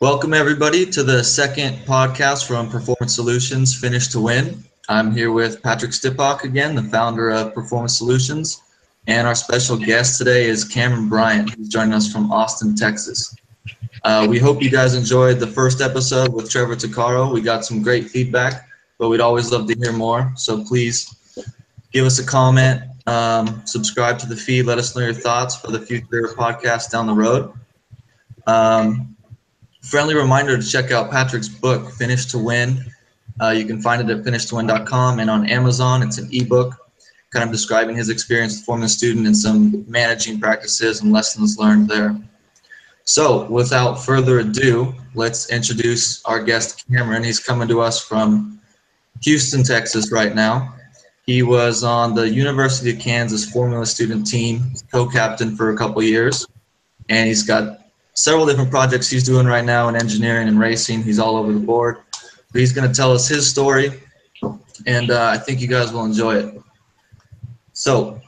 Welcome, everybody, to the second podcast from Performance Solutions Finish to Win. I'm here with Patrick Stipak again, the founder of Performance Solutions. And our special guest today is Cameron Bryant, who's joining us from Austin, Texas. Uh, we hope you guys enjoyed the first episode with Trevor Takaro. We got some great feedback, but we'd always love to hear more. So please give us a comment, um, subscribe to the feed, let us know your thoughts for the future podcast down the road. Um, friendly reminder to check out Patrick's book, Finish to Win. Uh, you can find it at finishtowin.com and on Amazon. It's an ebook kind of describing his experience Formula Student and some managing practices and lessons learned there. So, without further ado, let's introduce our guest, Cameron. He's coming to us from Houston, Texas, right now. He was on the University of Kansas Formula student team, co captain for a couple years, and he's got several different projects he's doing right now in engineering and racing. He's all over the board. But he's going to tell us his story, and uh, I think you guys will enjoy it. So,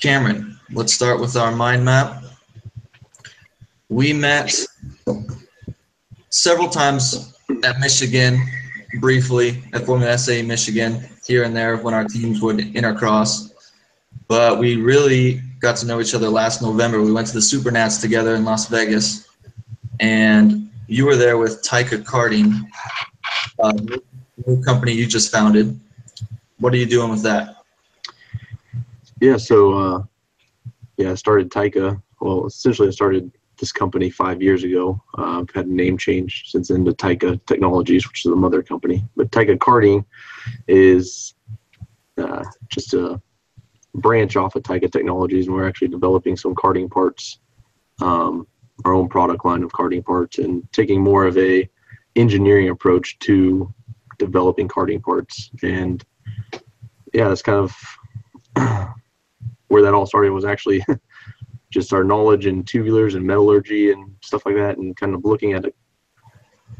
Cameron, let's start with our mind map. We met several times at Michigan, briefly at Formula SAE Michigan, here and there when our teams would intercross. But we really got to know each other last November. We went to the Supernats together in Las Vegas, and you were there with Taika Karting, a new company you just founded. What are you doing with that? Yeah, so uh, yeah, I started Taika. Well, essentially, I started this company five years ago. Uh, I've had a name change since then to Taika Technologies, which is the mother company. But Taika Karting is uh, just a branch off of Taika Technologies, and we're actually developing some karting parts, um, our own product line of karting parts, and taking more of a engineering approach to developing karting parts. And yeah, that's kind of where that all started. Was actually just our knowledge in tubulars and metallurgy and stuff like that, and kind of looking at it.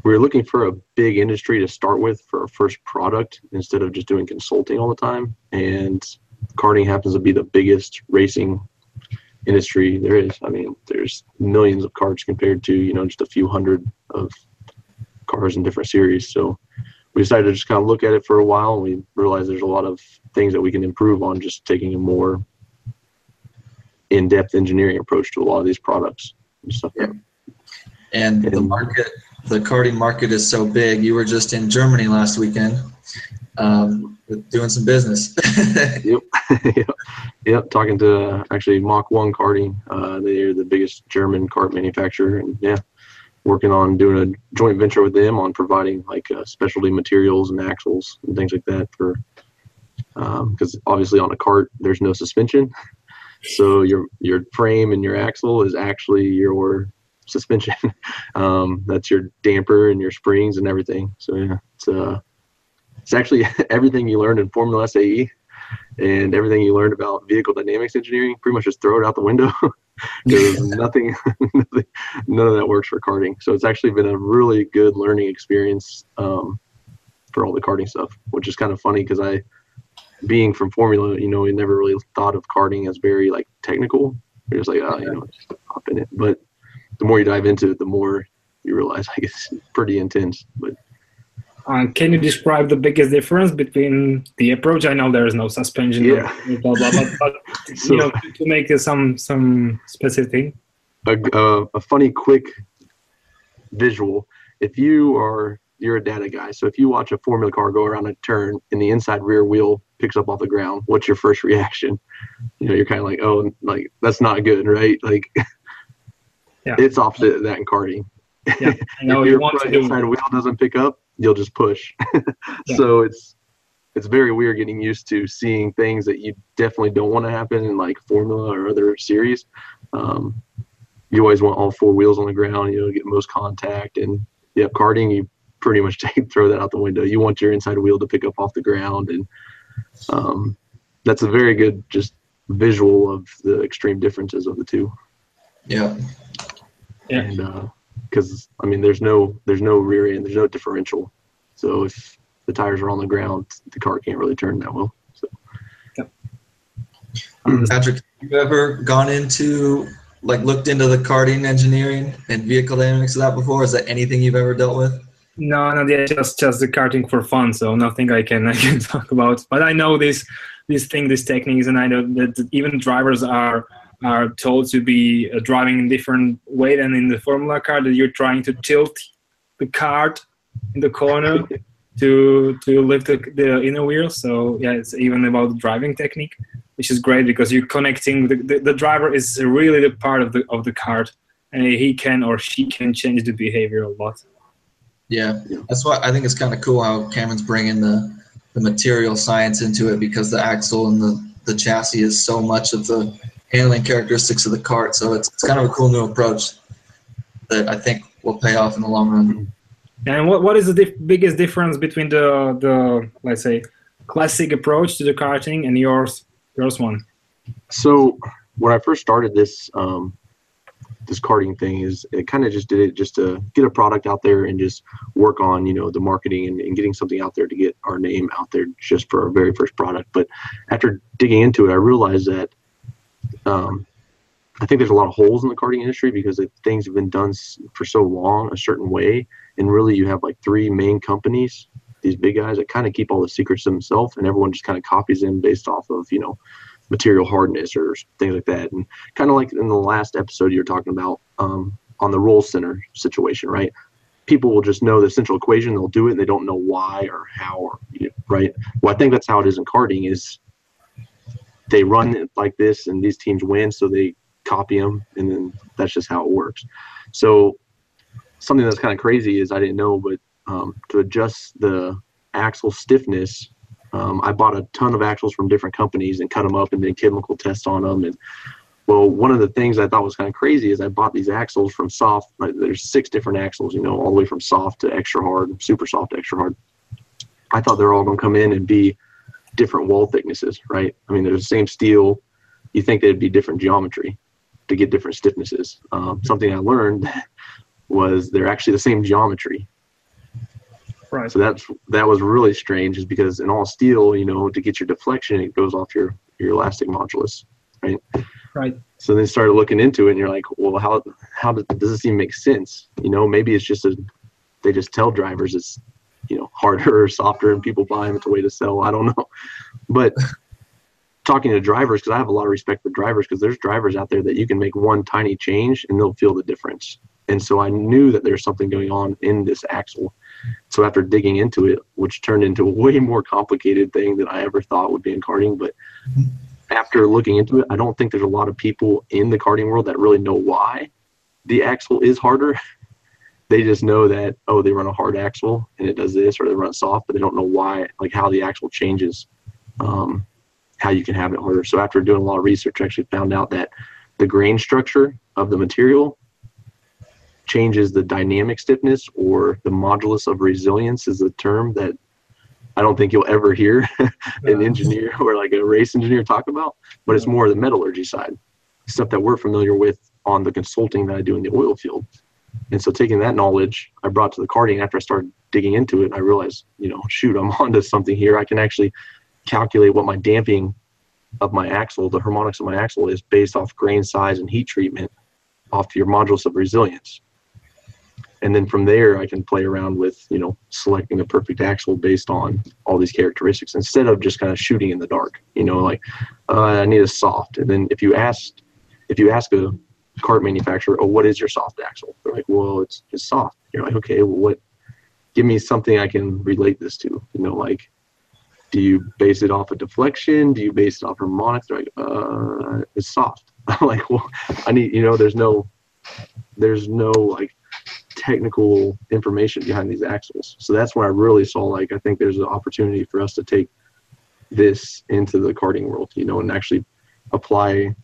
We were looking for a big industry to start with for our first product instead of just doing consulting all the time. And karting happens to be the biggest racing industry there is. I mean, there's millions of cars compared to you know just a few hundred of cars in different series. So we decided to just kind of look at it for a while, and we realized there's a lot of things that we can improve on just taking a more in-depth engineering approach to a lot of these products and stuff. Yeah. And, and the market, the karting market is so big. You were just in Germany last weekend. Um, doing some business. yep. yep. Yep. Talking to actually Mach 1 karting. Uh, they're the biggest German kart manufacturer. And yeah, working on doing a joint venture with them on providing like uh, specialty materials and axles and things like that for, because um, obviously on a kart, there's no suspension. So your, your frame and your axle is actually your suspension. um, that's your damper and your springs and everything. So yeah, it's, uh, it's actually everything you learned in Formula SAE and everything you learned about vehicle dynamics engineering. Pretty much just throw it out the window because nothing, nothing, none of that works for karting. So it's actually been a really good learning experience um, for all the karting stuff, which is kind of funny because I, being from Formula, you know, we never really thought of karting as very like technical. You're just like, oh, you know, just hop in it. But the more you dive into it, the more you realize like it's pretty intense. But uh, can you describe the biggest difference between the approach? I know there is no suspension, yeah. blah, blah, blah, but, so, you know, to, to make some some specific. A, uh, a funny, quick visual. If you are you're a data guy, so if you watch a Formula car go around a turn and the inside rear wheel picks up off the ground, what's your first reaction? You know, you're kind of like, oh, like that's not good, right? Like, yeah. it's opposite of that in karting. Yeah, I know if your front inside wheel doesn't pick up, you'll just push. yeah. So it's it's very weird getting used to seeing things that you definitely don't want to happen in like Formula or other series. Um, you always want all four wheels on the ground, you know, get most contact. And yeah, karting, you pretty much take throw that out the window. You want your inside wheel to pick up off the ground, and um, that's a very good just visual of the extreme differences of the two. Yeah. Yeah. And uh, because I mean, there's no there's no rear end, there's no differential. So if the tires are on the ground, the car can't really turn that well. So. Um, Patrick, have you ever gone into like looked into the karting engineering and vehicle dynamics of that before? Is that anything you've ever dealt with? No, not yet. Just just the karting for fun. So nothing I can I can talk about. But I know this this thing, these techniques, and I know that even drivers are are told to be uh, driving in different way than in the Formula car. That you're trying to tilt the kart in the corner to to lift the, the inner wheel. So yeah, it's even about driving technique, which is great because you're connecting. The, the, the driver is really the part of the of the kart, and he can or she can change the behavior a lot. Yeah, that's why I think it's kind of cool how Cameron's bringing the the material science into it because the axle and the the chassis is so much of the handling characteristics of the kart. So it's, it's kind of a cool new approach that I think will pay off in the long run. And what, what is the dif- biggest difference between the the let's say classic approach to the karting and yours yours one? So when I first started this um, this karting thing is it kind of just did it just to get a product out there and just work on you know the marketing and, and, getting something out there to get our name out there just for our very first product but after digging into it i realized that um, i think there's a lot of holes in the karting industry because it, things have been done for so long a certain way and really you have like three main companies these big guys that kind of keep all the secrets to themselves and everyone just kind of copies them based off of you know material hardness or things like that. And kind of like in the last episode you were talking about um, on the roll center situation, right? People will just know the central equation, they'll do it, and they don't know why or how, or right? Well, I think that's how it is in karting. Is they run it like this, and these teams win, so they copy them, and then that's just how it works. So something that's kind of crazy is I didn't know, but um, to adjust the axle stiffness um, I bought a ton of axles from different companies and cut them up and did chemical tests on them. And well, one of the things I thought was kind of crazy is I bought these axles from soft. Like, there's six different axles, you know, all the way from soft to extra hard, super soft to extra hard. I thought they're all going to come in and be different wall thicknesses, right? I mean, they're the same steel. You think they'd be different geometry to get different stiffnesses. Um, something I learned was they're actually the same geometry. Right. So that's that was really strange, is because in all steel, you know, to get your deflection, it goes off your your elastic modulus, right? Right. So they started looking into it, and you're like, well, how how does, does this even make sense? You know, maybe it's just a they just tell drivers it's you know harder or softer, and people buy them. It's a way to sell. I don't know, but talking to drivers because I have a lot of respect for drivers because there's drivers out there that you can make one tiny change and they'll feel the difference. And so I knew that there's something going on in this axle so after digging into it, which turned into a way more complicated thing than I ever thought would be in karting, but after looking into it, I don't think there's a lot of people in the karting world that really know why the axle is harder. They just know that oh, they run a hard axle and it does this, or they run soft, but they don't know why, like how the axle changes, um, how you can have it harder. So after doing a lot of research, I actually found out that the grain structure of the material changes the dynamic stiffness or the modulus of resilience is a term that I don't think you'll ever hear an engineer or like a race engineer talk about, but it's more the metallurgy side, stuff that we're familiar with on the consulting that I do in the oil field. And so taking that knowledge I brought to the karting after I started digging into it, I realized, you know, shoot, I'm onto something here. I can actually calculate what my damping of my axle, the harmonics of my axle is based off grain size and heat treatment off to your modulus of resilience and then from there i can play around with you know selecting the perfect axle based on all these characteristics instead of just kind of shooting in the dark you know like uh, i need a soft and then if you ask if you ask a kart manufacturer oh what is your soft axle? They're like well it's it's soft. You're like okay well what give me something i can relate this to. You know like do you base it off of deflection? Do you base it off harmonics? They're like uh it's soft. I'm like well i need you know there's no there's no like technical information behind these axles. So that's where I really saw like I think there's an opportunity for us to take this into the karting world, you know, and actually apply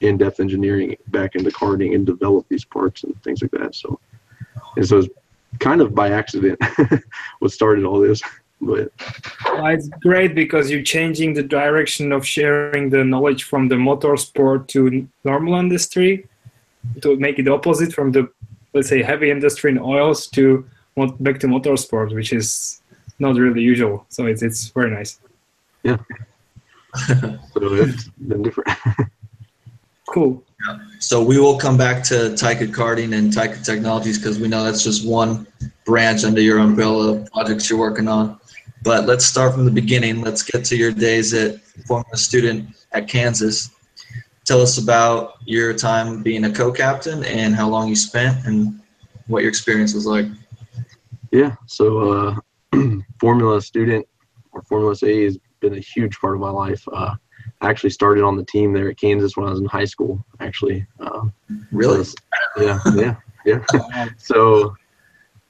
in-depth engineering back into karting and develop these parts and things like that. So, and so it's kind of by accident what started all this. But well, it's great because you're changing the direction of sharing the knowledge from the motorsport to normal industry to make it opposite from the let's say heavy industry in oils to back to motorsport, which is not really usual. So it's it's very nice. Yeah. so it's been different. cool. Yeah. So we will come back to Taika Karting and Taika Technologies because we know that's just one branch under your umbrella of projects you're working on. But let's start from the beginning. Let's get to your days at Formula Student at Kansas. Tell us about your time being a co-captain and how long you spent and what your experience was like. Yeah, so uh, Formula student or Formula SAE has been a huge part of my life. Uh, I actually started on the team there at Kansas when I was in high school. Actually, uh, Really? so yeah, yeah, yeah. so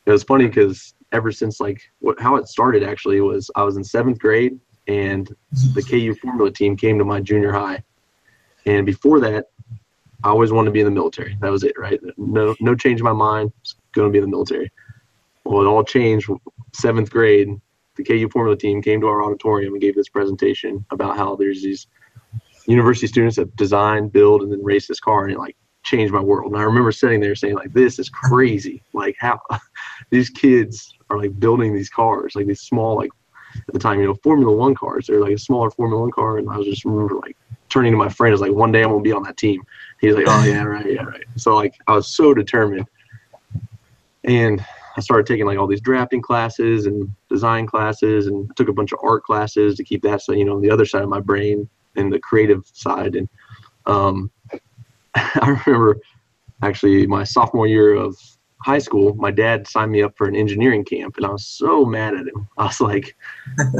it was funny because ever since like what how it started actually was I was in seventh grade and the KU Formula team came to my junior high, and before that, I always wanted to be in the military. That was it, right? No, no change in my mind. Going to be in the military. Well, it all changed seventh grade. The KU Formula team came to our auditorium and gave this presentation about how there's these university students that design, build, and then race this car, and it like changed my world. And I remember sitting there saying, like, this is crazy. Like how these kids are like building these cars, like these small, like at the time, you know, Formula One cars. They're like a smaller Formula One car, and I was just remember like turning to my friend, I was like, one day I'm gonna be on that team. He's like, oh yeah, right, yeah, right. So like I was so determined, and I started taking like all these drafting classes and design classes, and took a bunch of art classes to keep that, so you know, on the other side of my brain and the creative side. And um, I remember actually my sophomore year of high school, my dad signed me up for an engineering camp, and I was so mad at him. I was like,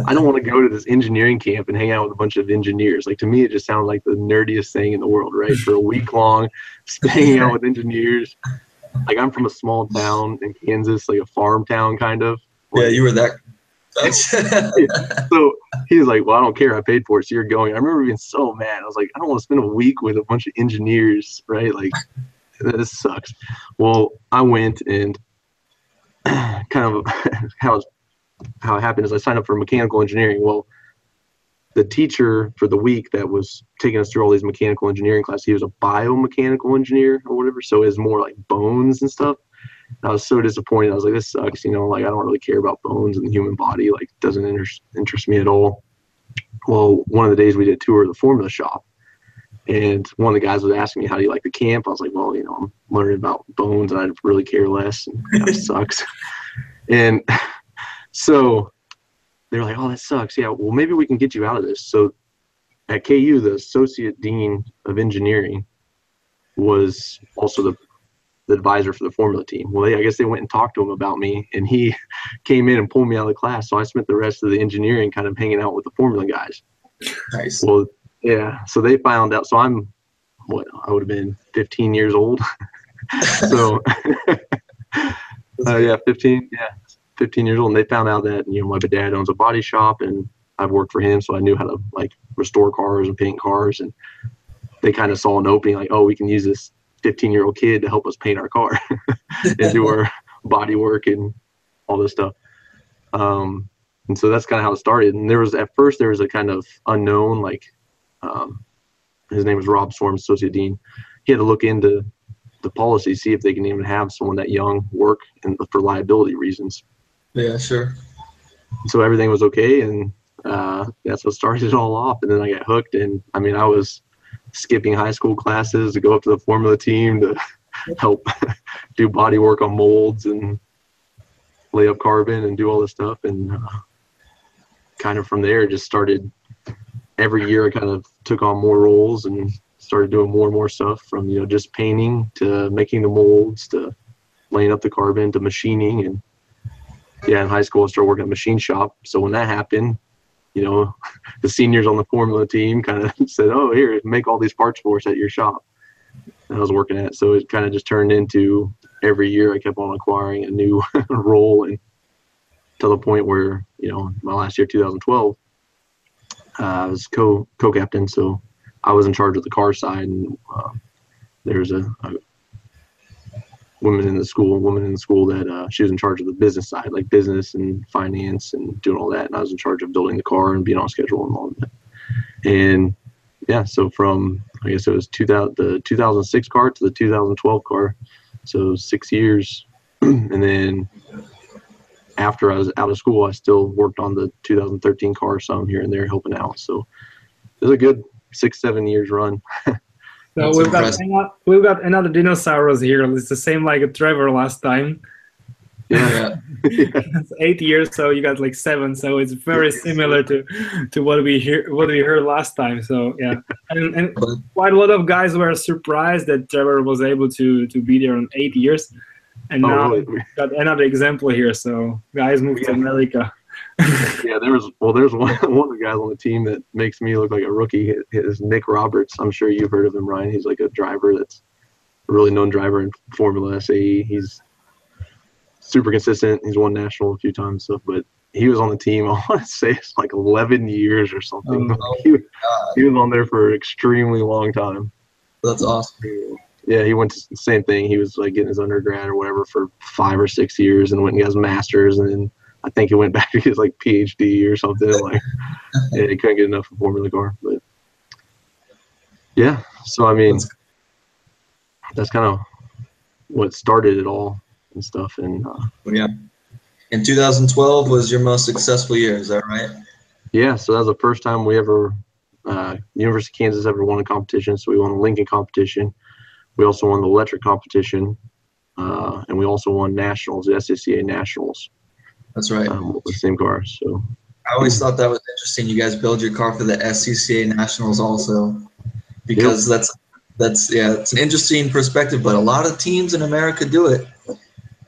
I don't want to go to this engineering camp and hang out with a bunch of engineers. Like to me, it just sounded like the nerdiest thing in the world, right? For a week long, hanging out with engineers. Like I'm from a small town in Kansas, like a farm town kind of. Yeah, you were that. so he's like, "Well, I don't care. I paid for it, so you're going." I remember being so mad. I was like, "I don't want to spend a week with a bunch of engineers, right? Like, this sucks." Well, I went and kind of how how it happened is I signed up for mechanical engineering. Well, the teacher for the week that was taking us through all these mechanical engineering classes, he was a biomechanical engineer or whatever, so it was more like bones and stuff. I was so disappointed. I was like, this sucks. You know, like I don't really care about bones and the human body. Like, doesn't interest interest me at all. Well, one of the days we did a tour of the formula shop, and one of the guys was asking me, "How do you like the camp?" I was like, "Well, you know, I'm learning about bones, and I really care less. And that sucks." And so they're like, "Oh, that sucks. Yeah, well, maybe we can get you out of this." So at KU, the associate dean of engineering was also the the advisor for the formula team. Well, they, I guess they went and talked to him about me, and he came in and pulled me out of the class. So I spent the rest of the engineering kind of hanging out with the formula guys. Nice. Well, yeah. So they found out. So I'm what I would have been 15 years old. so uh, yeah, 15. Yeah, 15 years old, and they found out that you know my dad owns a body shop, and I've worked for him, so I knew how to like restore cars and paint cars, and they kind of saw an opening, like, oh, we can use this 15 year old kid to help us paint our car and do our body work and all this stuff. Um, and so that's kind of how it started. And there was at first there was a kind of unknown, like um, his name was Rob Sorem, associate dean. He had to look into the policy, see if they can even have someone that young work and for liability reasons. Yeah, sure. So everything was okay, and uh, that's what started it all off. And then I got hooked, and I mean, I was skipping high school classes to go up to the formula team to help do body work on molds and lay up carbon and do all this stuff. And uh, kind of from there just started every year i kind of took on more roles and started doing more and more stuff from you know just painting to making the molds to laying up the carbon to machining. And yeah in high school i started working at machine shop. So when that happened you know, the seniors on the formula team kind of said, "Oh, here, make all these parts for us at your shop." I was working at, so it kind of just turned into every year I kept on acquiring a new role, and to the point where you know, my last year, 2012, uh, I was co co captain, so I was in charge of the car side, and uh, there's a, a woman in the school, woman in the school that uh, she was in charge of the business side, like business and finance and doing all that. And I was in charge of building the car and being on schedule and all of that. And yeah, so from I guess it was 2000, the 2006 car to the 2012 car, so six years. and then after I was out of school, I still worked on the 2013 car some here and there helping out. So it was a good six, seven years run. So That's we've got, impressive. ano- we've got another dinosaurs here. It's the same like a Trevor last time. Yeah. Yeah. Eight years, so you got like seven. So it's very similar to to what we hear what we heard last time. So yeah, and, and quite a lot of guys were surprised that Trevor was able to to be there in eight years, and Oh, now really? we've got another example here. So guys moved to America. Yeah, there was well, there's one one of the guys on the team that makes me look like a rookie. Is Nick Roberts. I'm sure you've heard of him, Ryan. He's like a driver that's a really known driver in Formula SAE. He's super consistent. He's won national a few times, stuff. But he was on the team. I want to say it's like 11 years or something. Oh. he, was- he was on there for an extremely long time. that's awesome. Yeah, he went to the same thing. He was like getting his undergrad or whatever for five or six years, and went and got his master's, and then I think he went back to his like PhD or something. Like, yeah, he couldn't get enough of Formula Car, but yeah. So I mean, That's- kind of what started it all and stuff. And uh, Yeah. In 2012 was your most successful year, is that right? yeah, so that was the first time we ever, uh, University of Kansas ever won a competition. So we won the Lincoln competition. We also won the electric competition, uh, and we also won nationals, the SCCA nationals. That's right. um, with the same car. So I always thought that was interesting. You guys build your car for the SCCA Nationals also, because that's that's yeah, it's an interesting perspective. But a lot of teams in America do it,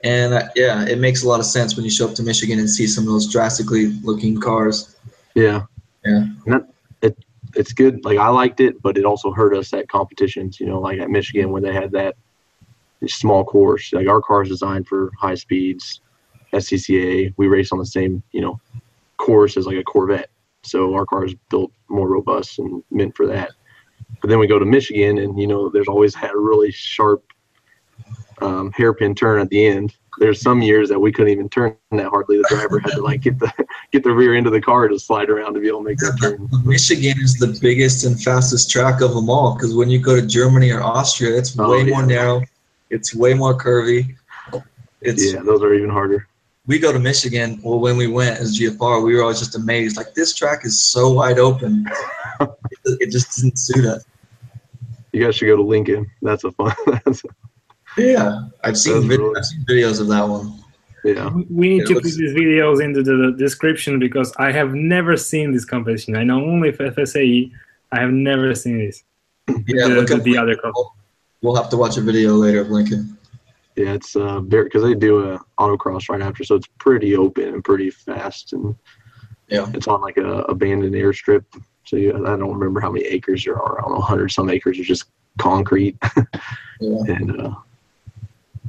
and uh, yeah, it makes a lot of sense when you show up to Michigan and see some of those drastically looking cars. yeah, Yeah. That, it it's good. Like I liked it, but it also hurt us at competitions. You know, like at Michigan when they had that small course. Like our car is designed for high speeds. SCCA, we race on the same you know course as like a Corvette. So our car is built more robust and meant for that. But then we go to Michigan, and you know, there's always a really sharp um, hairpin turn at the end. There's some years that we couldn't even turn that hardly. The driver had to like get the get the rear end of the car to slide around to be able to make that turn. Michigan is the biggest and fastest track of them all because when you go to Germany or Austria, it's Oh, way yeah. more narrow, it's way more curvy. It's Yeah, those are even harder. We go to Michigan. Well, when we went as GFR, we were always just amazed. Like this track is so wide open, it, it just didn't suit us. You guys should go to Lincoln. That's a fun. That's Yeah, I've seen That's vid- really- I've seen videos of that one. yeah. We- We need It to looks- put these videos into the description because I have never seen this competition. I know only of FSAE. I have never seen this. Yeah, the, look the, up the other car. We'll have to watch a video later of Lincoln. Yeah, it's uh very because they do a autocross right after, so it's pretty open and pretty fast, and Yeah. it's on like a abandoned airstrip. So you, I don't remember how many acres there are. I don't know, hundred some acres are just concrete, Yeah. and uh,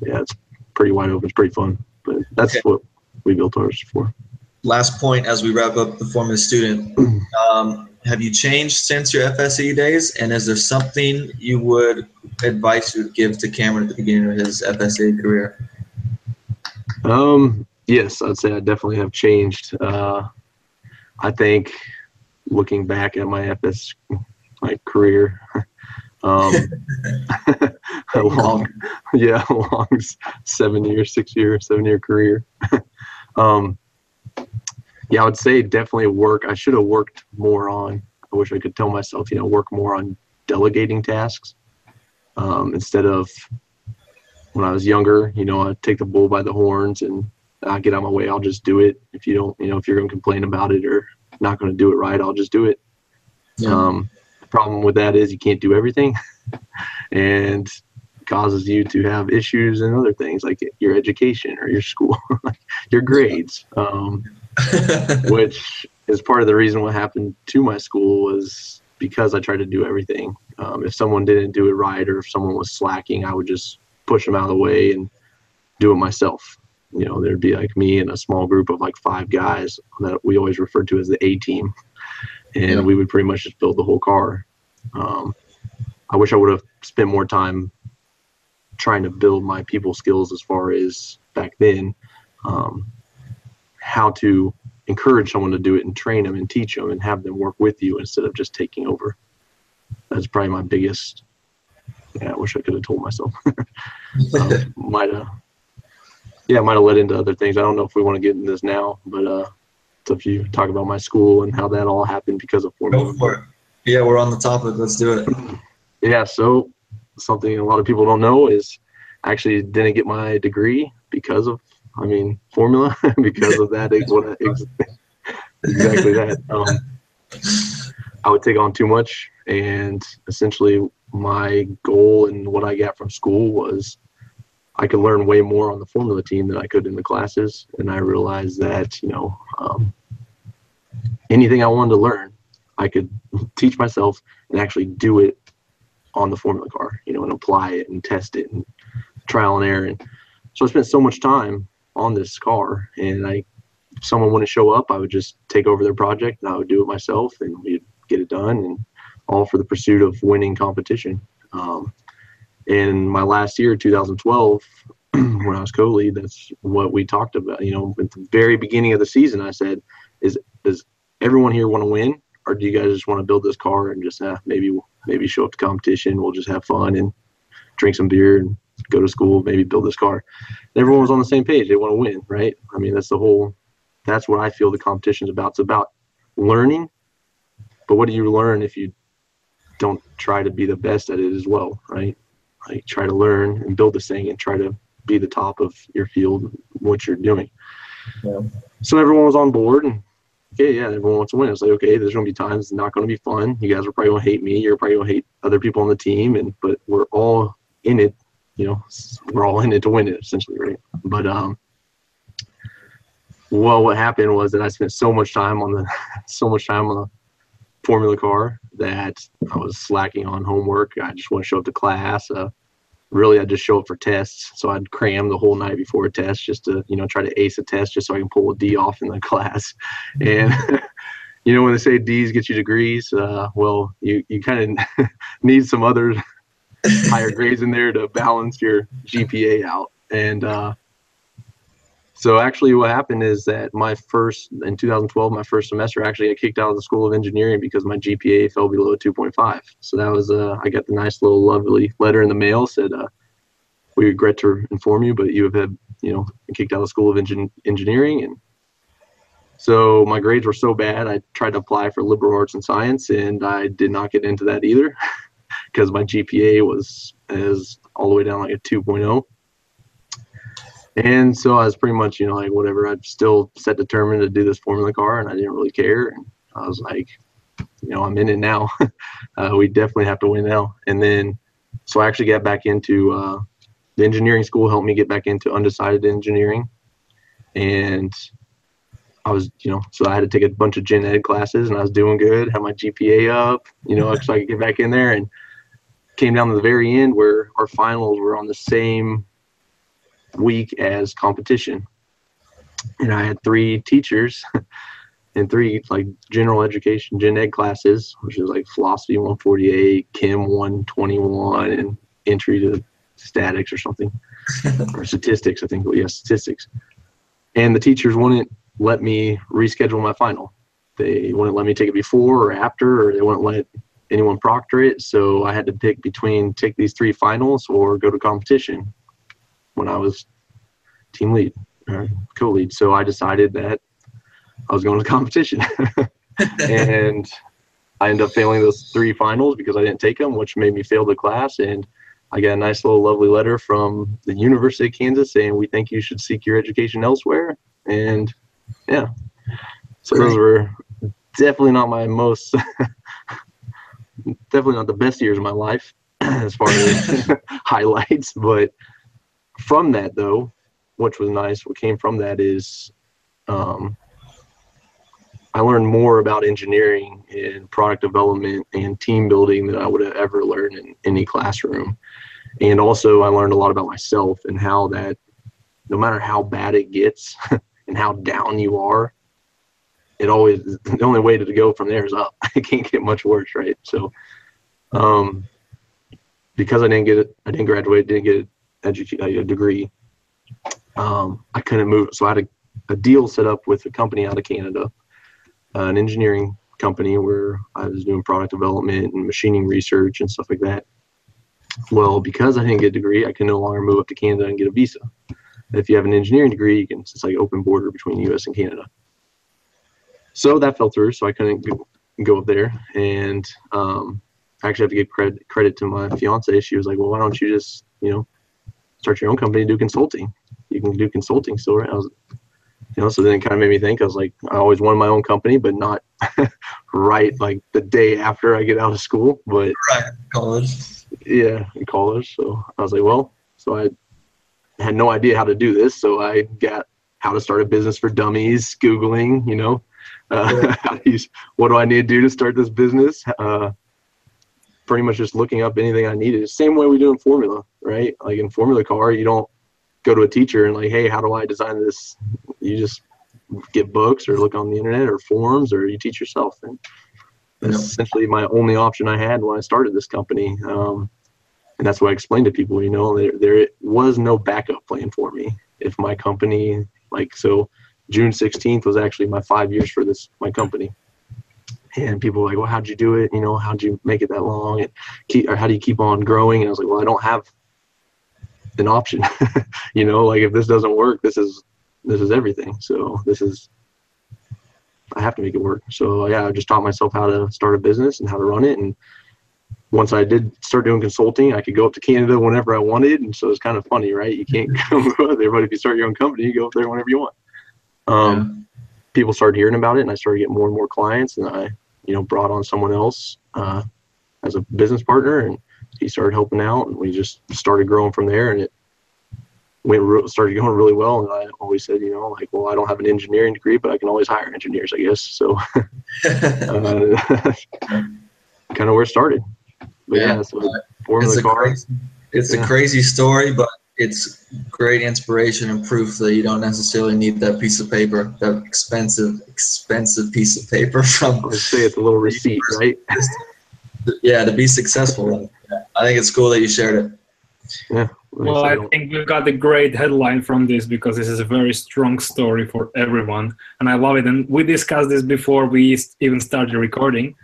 yeah, it's pretty wide open. It's pretty fun, but that's Okay. what we built ours for. Last point as we wrap up the Formula Student. Um, have you changed since your FSAE days? And is there something you would advice you would give to Cameron at the beginning of his FSAE career? Um, yes, I'd say I definitely have changed. Uh, I think looking back at my FS like career, um, a long, yeah, a long seven year, six year, seven year career. um, yeah, I would say definitely work. I should have worked more on. I wish I could tell myself, you know, work more on delegating tasks um, instead of when I was younger, you know, I'd take the bull by the horns and I get out of my way. I'll just do it. If you don't, you know, if you're going to complain about it or not going to do it right, I'll just do it. Yeah. Um, the problem with that is you can't do everything and causes you to have issues and other things like your education or your school, your grades, um, which is part of the reason what happened to my school was because I tried to do everything. Um, if someone didn't do it right or if someone was slacking, I would just push them out of the way and do it myself. You know, there'd be like me and a small group of like five guys that we always referred to as the A team, and Yeah. we would pretty much just build the whole car. Um, I wish I would have spent more time trying to build my people skills as far as back then, um, how to encourage someone to do it and train them and teach them and have them work with you instead of just taking over. That's probably my biggest. Yeah, I wish I could have told myself. um, might have. Yeah, might have led into other things. I don't know if we want to get into this now, but uh, up to you. Talk about my school and how that all happened because of Formula. Go for it. Yeah, we're on the topic. Let's do it. yeah, so something a lot of people don't know is I actually didn't get my degree because of, I mean, formula because of that. Exactly that. Um, I would take on too much, and essentially my goal and what I got from school was I could learn way more on the formula team than I could in the classes, and I realized that you know um, anything I wanted to learn, I could teach myself and actually do it on the formula car, you know, and apply it and test it and trial and error. And so I spent so much time on this car, and I, if someone wouldn't show up, I would just take over their project and I would do it myself, and we'd get it done, and all for the pursuit of winning competition. Um, in my last year, 2012, when I was co-lead, that's what we talked about. You know, at the very beginning of the season, I said, "Is does everyone here want to win, or do you guys just want to build this car and just uh, maybe maybe show up to competition? We'll just have fun and drink some beer and go to school, maybe build this car." And everyone was on the same page. They want to win, right? I mean, that's the whole. That's what I feel the competition is about. It's about learning, but what do you learn if you don't try to be the best at it as well, right? Like try to learn and build this thing and try to be the top of your field, what you're doing. Yeah. So everyone was on board and okay, yeah, everyone wants to win. It's like, okay, there's gonna be times it's not gonna be fun. You guys are probably gonna hate me, you're probably gonna hate other people on the team, and but we're all in it, you know, we're all in it to win it essentially, right? But um well what happened was that I spent so much time on the so much time on the formula car that I was slacking on homework. I just want to show up to class. Uh, really, I just show up for tests. So I'd cram the whole night before a test just to, you know, try to ace a test just so I can pull a D off in the class. And, you know, when they say D's get you degrees, uh, well, you, you kind of need some other higher grades in there to balance your GPA out. And, uh, so actually, what happened is that my first in 2012, my first semester, actually I kicked out of the School of Engineering because my GPA fell below 2.5. So that was uh, I got the nice little lovely letter in the mail said, uh, "We regret to inform you, but you have had you know kicked out of the School of Engin- Engineering." And so my grades were so bad, I tried to apply for liberal arts and science, and I did not get into that either because my GPA was as all the way down like a 2.0. And so I was pretty much, you know, like whatever. I'm still set determined to do this formula car, and I didn't really care. And I was like, you know, I'm in it now. uh, we definitely have to win now. And then, so I actually got back into uh, the engineering school. Helped me get back into undecided engineering, and I was, you know, so I had to take a bunch of gen ed classes, and I was doing good. Had my GPA up, you know, so I could get back in there. And came down to the very end where our finals were on the same week as competition. And I had three teachers and three like general education gen ed classes, which is like philosophy 148, chem 121, and entry to statics or something, or statistics, I think. Well, yeah, statistics. And the teachers wouldn't let me reschedule my final. They wouldn't let me take it before or after, or they wouldn't let anyone proctor it. So I had to pick between take these three finals or go to competition when I was team lead, uh, co-lead. So I decided that I was going to competition, and I ended up failing those three finals because I didn't take them, which made me fail the class. And I got a nice little lovely letter from the University of Kansas saying we think you should seek your education elsewhere. And yeah, so those were definitely not my most, definitely not the best years of my life as far as highlights, but from that though, which was nice, what came from that is um, I learned more about engineering and product development and team building than I would have ever learned in any classroom. And also, I learned a lot about myself and how that no matter how bad it gets and how down you are, it always the only way to go from there is up. it can't get much worse, right? So, um, because I didn't get it, I didn't graduate, didn't get a degree. Um, I couldn't move, so I had a, a, deal set up with a company out of Canada, uh, an engineering company where I was doing product development and machining research and stuff like that. Well, because I didn't get a degree, I can no longer move up to Canada and get a visa. If you have an engineering degree, you can it's like open border between the U.S. and Canada. So that fell through, so I couldn't go, go up there, and um, I actually have to give credit credit to my fiance. She was like, "Well, why don't you just you know start your own company and do consulting? You can do consulting still, right?" I was, you know, so then it kind of made me think. I was like, I always wanted my own company, but not right like the day after I get out of school. But right, college. Yeah, in college. So I was like, well, so I had no idea how to do this. So I got how to start a business for dummies, Googling, you know, uh, yeah. what do I need to do to start this business? Uh, pretty much just looking up anything I needed. Same way we do in Formula, right? Like in Formula Car, you don't go to a teacher and like, hey, how do I design this? You just get books or look on the internet or forums or you teach yourself. And that's yeah. essentially my only option I had when I started this company. Um, and that's what I explained to people, you know, there, there was no backup plan for me. If my company, like, so June 16th was actually my five years for this, my company and people were like, "Well, how'd you do it? You know, how'd you make it that long? And keep, or how do you keep on growing?" And I was like, "Well, I don't have an option. you know, like if this doesn't work, this is this is everything. So this is I have to make it work. So yeah, I just taught myself how to start a business and how to run it. And once I did start doing consulting, I could go up to Canada whenever I wanted. And so it's kind of funny, right? You can't go there, but if you start your own company, you go up there whenever you want. Um, yeah. People started hearing about it, and I started getting more and more clients. And I you know, brought on someone else uh, as a business partner, and he started helping out, and we just started growing from there, and it went re- started going really well. And I always said, you know, like, well, I don't have an engineering degree, but I can always hire engineers, I guess. So, uh, kind of where it started. But yeah, yeah so it's, a crazy, it's yeah. a crazy story, but it's great inspiration and proof that you don't necessarily need that piece of paper, that expensive, expensive piece of paper from. Let's say it's a little receipt, right? yeah, to be successful. I think it's cool that you shared it. Yeah. Well, I think we've got a great headline from this because this is a very strong story for everyone, and I love it. And we discussed this before we even started recording.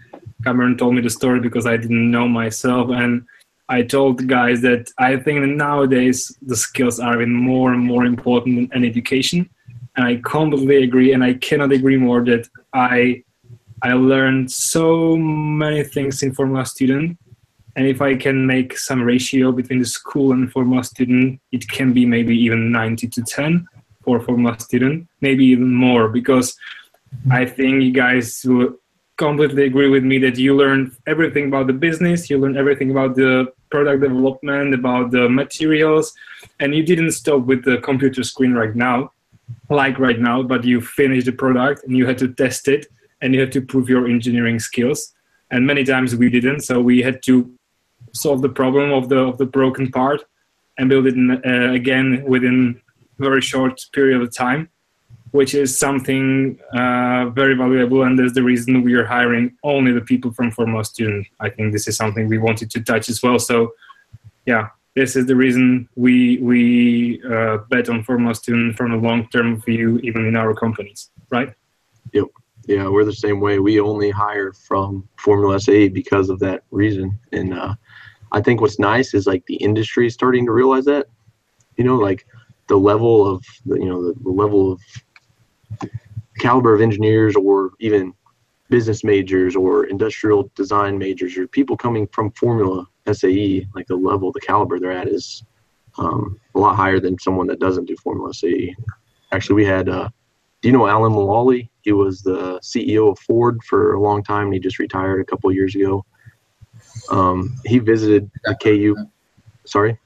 Cameron told me the story because I didn't know myself, and I told guys that I think that nowadays the skills are even more and more important than education. And I completely agree, and I cannot agree more that I I learned so many things in Formula Student. And if I can make some ratio between the school and Formula Student, it can be maybe even 90 to 10 for Formula Student, maybe even more, because I think you guys will completely agree with me that you learn everything about the business, you learn everything about the product development, about the materials, and you didn't stop with the computer screen right now, like right now, but you finished the product and you had to test it and you had to prove your engineering skills. And many times we didn't, so we had to solve the problem of the of the broken part and build it uh, again within very short period of time which is something uh, very valuable and that's the reason we are hiring only the people from Formula Student. I think this is something we wanted to touch as well. So yeah, this is the reason we we uh, bet on Formula Student from a long-term view, even in our companies, right? Yep. Yeah, we're the same way. We only hire from Formula SAE because of that reason. And uh, I think what's nice is like the industry is starting to realize that. You know, like the level of you know the, the level of caliber of engineers or even business majors or industrial design majors or people coming from formula SAE, like the level, the caliber they're at is um, a lot higher than someone that doesn't do formula SAE. Actually, we had, uh, do you know Alan Mulally? He was the CEO of Ford for a long time and he just retired a couple years ago. Um, he visited the KU. Sorry?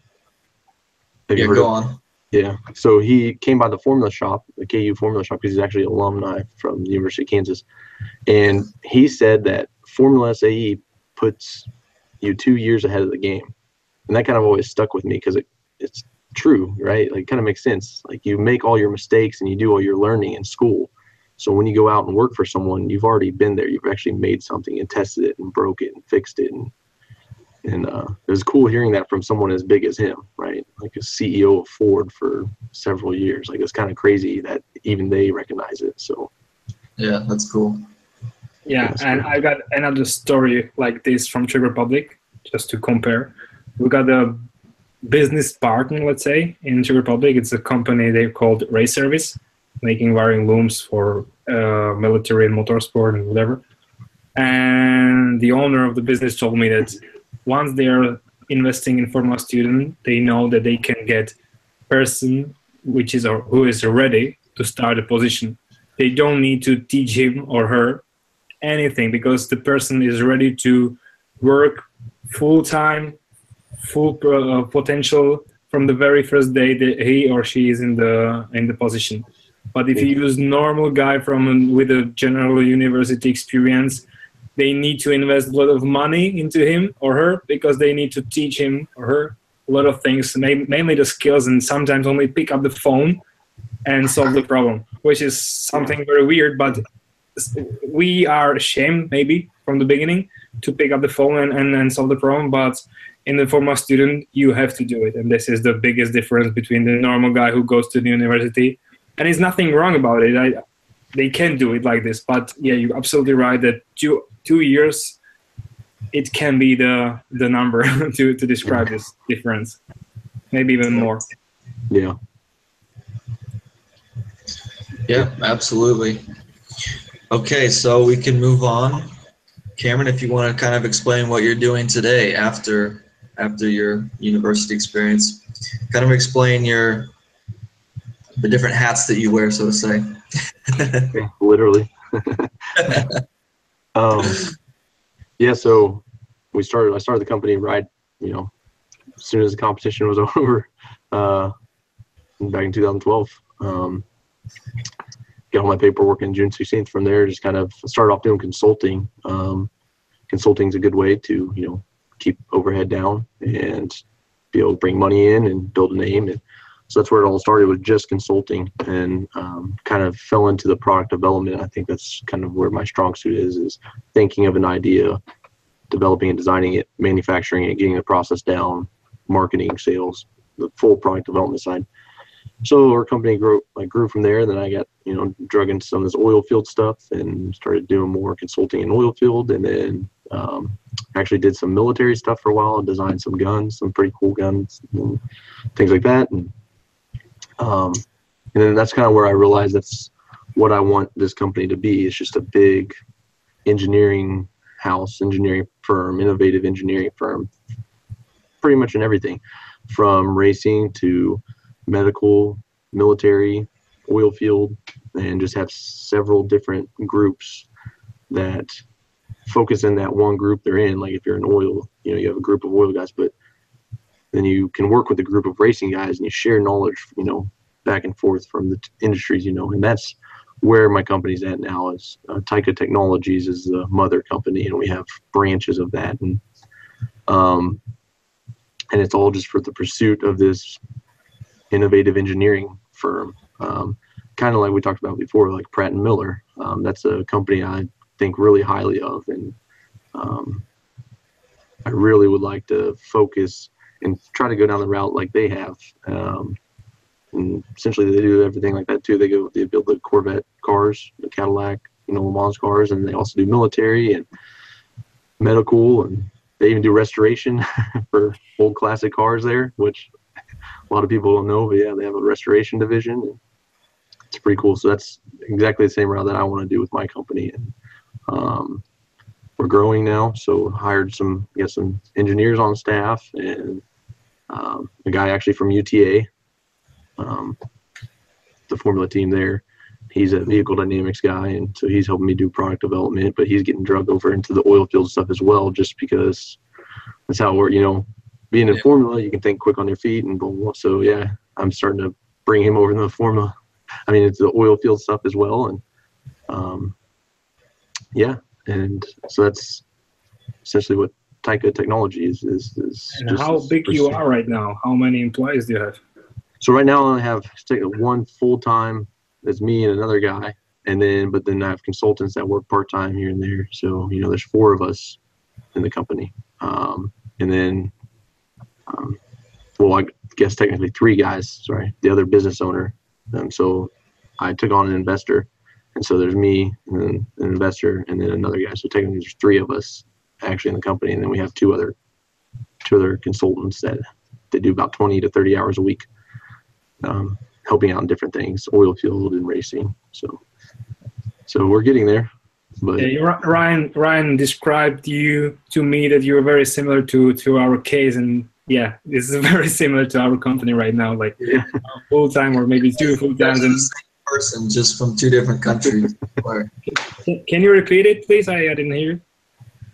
Have yeah, go on. Yeah. So he came by the formula shop, the KU formula shop, because he's actually alumni from the University of Kansas. And he said that Formula SAE puts you two years ahead of the game. And that kind of always stuck with me because it, it's true, right? Like, it kind of makes sense. Like, you make all your mistakes and you do all your learning in school. So when you go out and work for someone, you've already been there. You've actually made something and tested it and broke it and fixed it and and uh, it was cool hearing that from someone as big as him, right? Like a CEO of Ford for several years. Like it's kind of crazy that even they recognize it. So, yeah, that's cool. Yeah, and cool. I got another story like this from Czech Republic, just to compare. We got a business partner, let's say, in Czech Republic. It's a company they called Ray Service, making wiring looms for uh, military and motorsport and whatever. And the owner of the business told me that once they are investing in Formula Student, they know that they can get person which is or who is ready to start a position. They don't need to teach him or her anything because the person is ready to work full time, full uh, potential from the very first day that he or she is in the in the position. But if you use normal guy from with a general university experience, they need to invest a lot of money into him or her because they need to teach him or her a lot of things, mainly the skills, and sometimes only pick up the phone and solve the problem, which is something very weird. But we are ashamed, maybe from the beginning, to pick up the phone and, and, and solve the problem. But in the Formula Student, you have to do it, and this is the biggest difference between the normal guy who goes to the university. And there's nothing wrong about it. I, they can do it like this, but yeah, you're absolutely right that two two years it can be the the number to to describe this difference, maybe even more. Yeah. Yeah, absolutely. Okay, so we can move on. Cameron, if you want to kind of explain what you're doing today after after your university experience, kind of explain your the different hats that you wear, so to say. Literally. um, yeah, so we started. I started the company right, you know, as soon as the competition was over, uh, back in 2012. Um, got all my paperwork in June 16th. From there, just kind of started off doing consulting. Um, consulting is a good way to, you know, keep overhead down and be able to bring money in and build a name. And so that's where it all started with just consulting and um, kind of fell into the product development. I think that's kind of where my strong suit is, is thinking of an idea, developing and designing it, manufacturing it, getting the process down, marketing, sales, the full product development side. So our company grew, I grew from there. Then I got, you know, drug into some of this oil field stuff and started doing more consulting in oil field. And then um, actually did some military stuff for a while and designed some guns, some pretty cool guns, and things like that. And um, and then that's kind of where I realized that's what I want this company to be. It's just a big engineering house, engineering firm, innovative engineering firm, pretty much in everything from racing to medical, military, oil field, and just have several different groups that focus in that one group they're in. Like if you're in oil, you know, you have a group of oil guys, but then you can work with a group of racing guys and you share knowledge, you know, back and forth from the t- industries, you know, and that's where my company's at now is uh, Taika Technologies is the mother company and we have branches of that. And um, and it's all just for the pursuit of this innovative engineering firm. Um, kind of like we talked about before like Pratt and Miller. Um, that's a company I think really highly of and um, I really would like to focus and try to go down the route like they have um, and essentially they do everything like that too. They go they build the Corvette cars, the Cadillac, you know, Le Mans cars, and they also do military and medical, and they even do restoration for old classic cars there, which a lot of people don't know. But yeah, they have a restoration division. It's pretty cool. So that's exactly the same route that I want to do with my company, and um, we're growing now. So hired some, get some engineers on staff and um, a guy actually from UTA um, the Formula team there. He's a vehicle dynamics guy, and so he's helping me do product development. But he's getting drugged over into the oil field stuff as well, just because that's how we're, you know, being in Formula, you can think quick on your feet and blah, blah, blah. So yeah, I'm starting to bring him over in the Formula. I mean, it's the oil field stuff as well, and um, yeah, and so that's essentially what Taika Technology is. is, is and how big you are right now? How many employees do you have? So right now I only have one full time. That's me and another guy, and then but then I have consultants that work part time here and there. So you know, there's four of us in the company, um, and then um, well, I guess technically three guys. Sorry, the other business owner. Um, so I took on an investor, and so there's me and an investor and then another guy. So technically there's three of us actually in the company, and then we have two other two other consultants that they do about 20 to 30 hours a week um, helping out in different things, oil field and racing. So, so we're getting there. But Yeah, Ryan Ryan described you to me that you're very similar to to our case, and yeah, this is very similar to our company right now, like Yeah. full time or maybe two full You guys times. And the same person, just from two different countries. Can- can you repeat it, please? I, I didn't hear.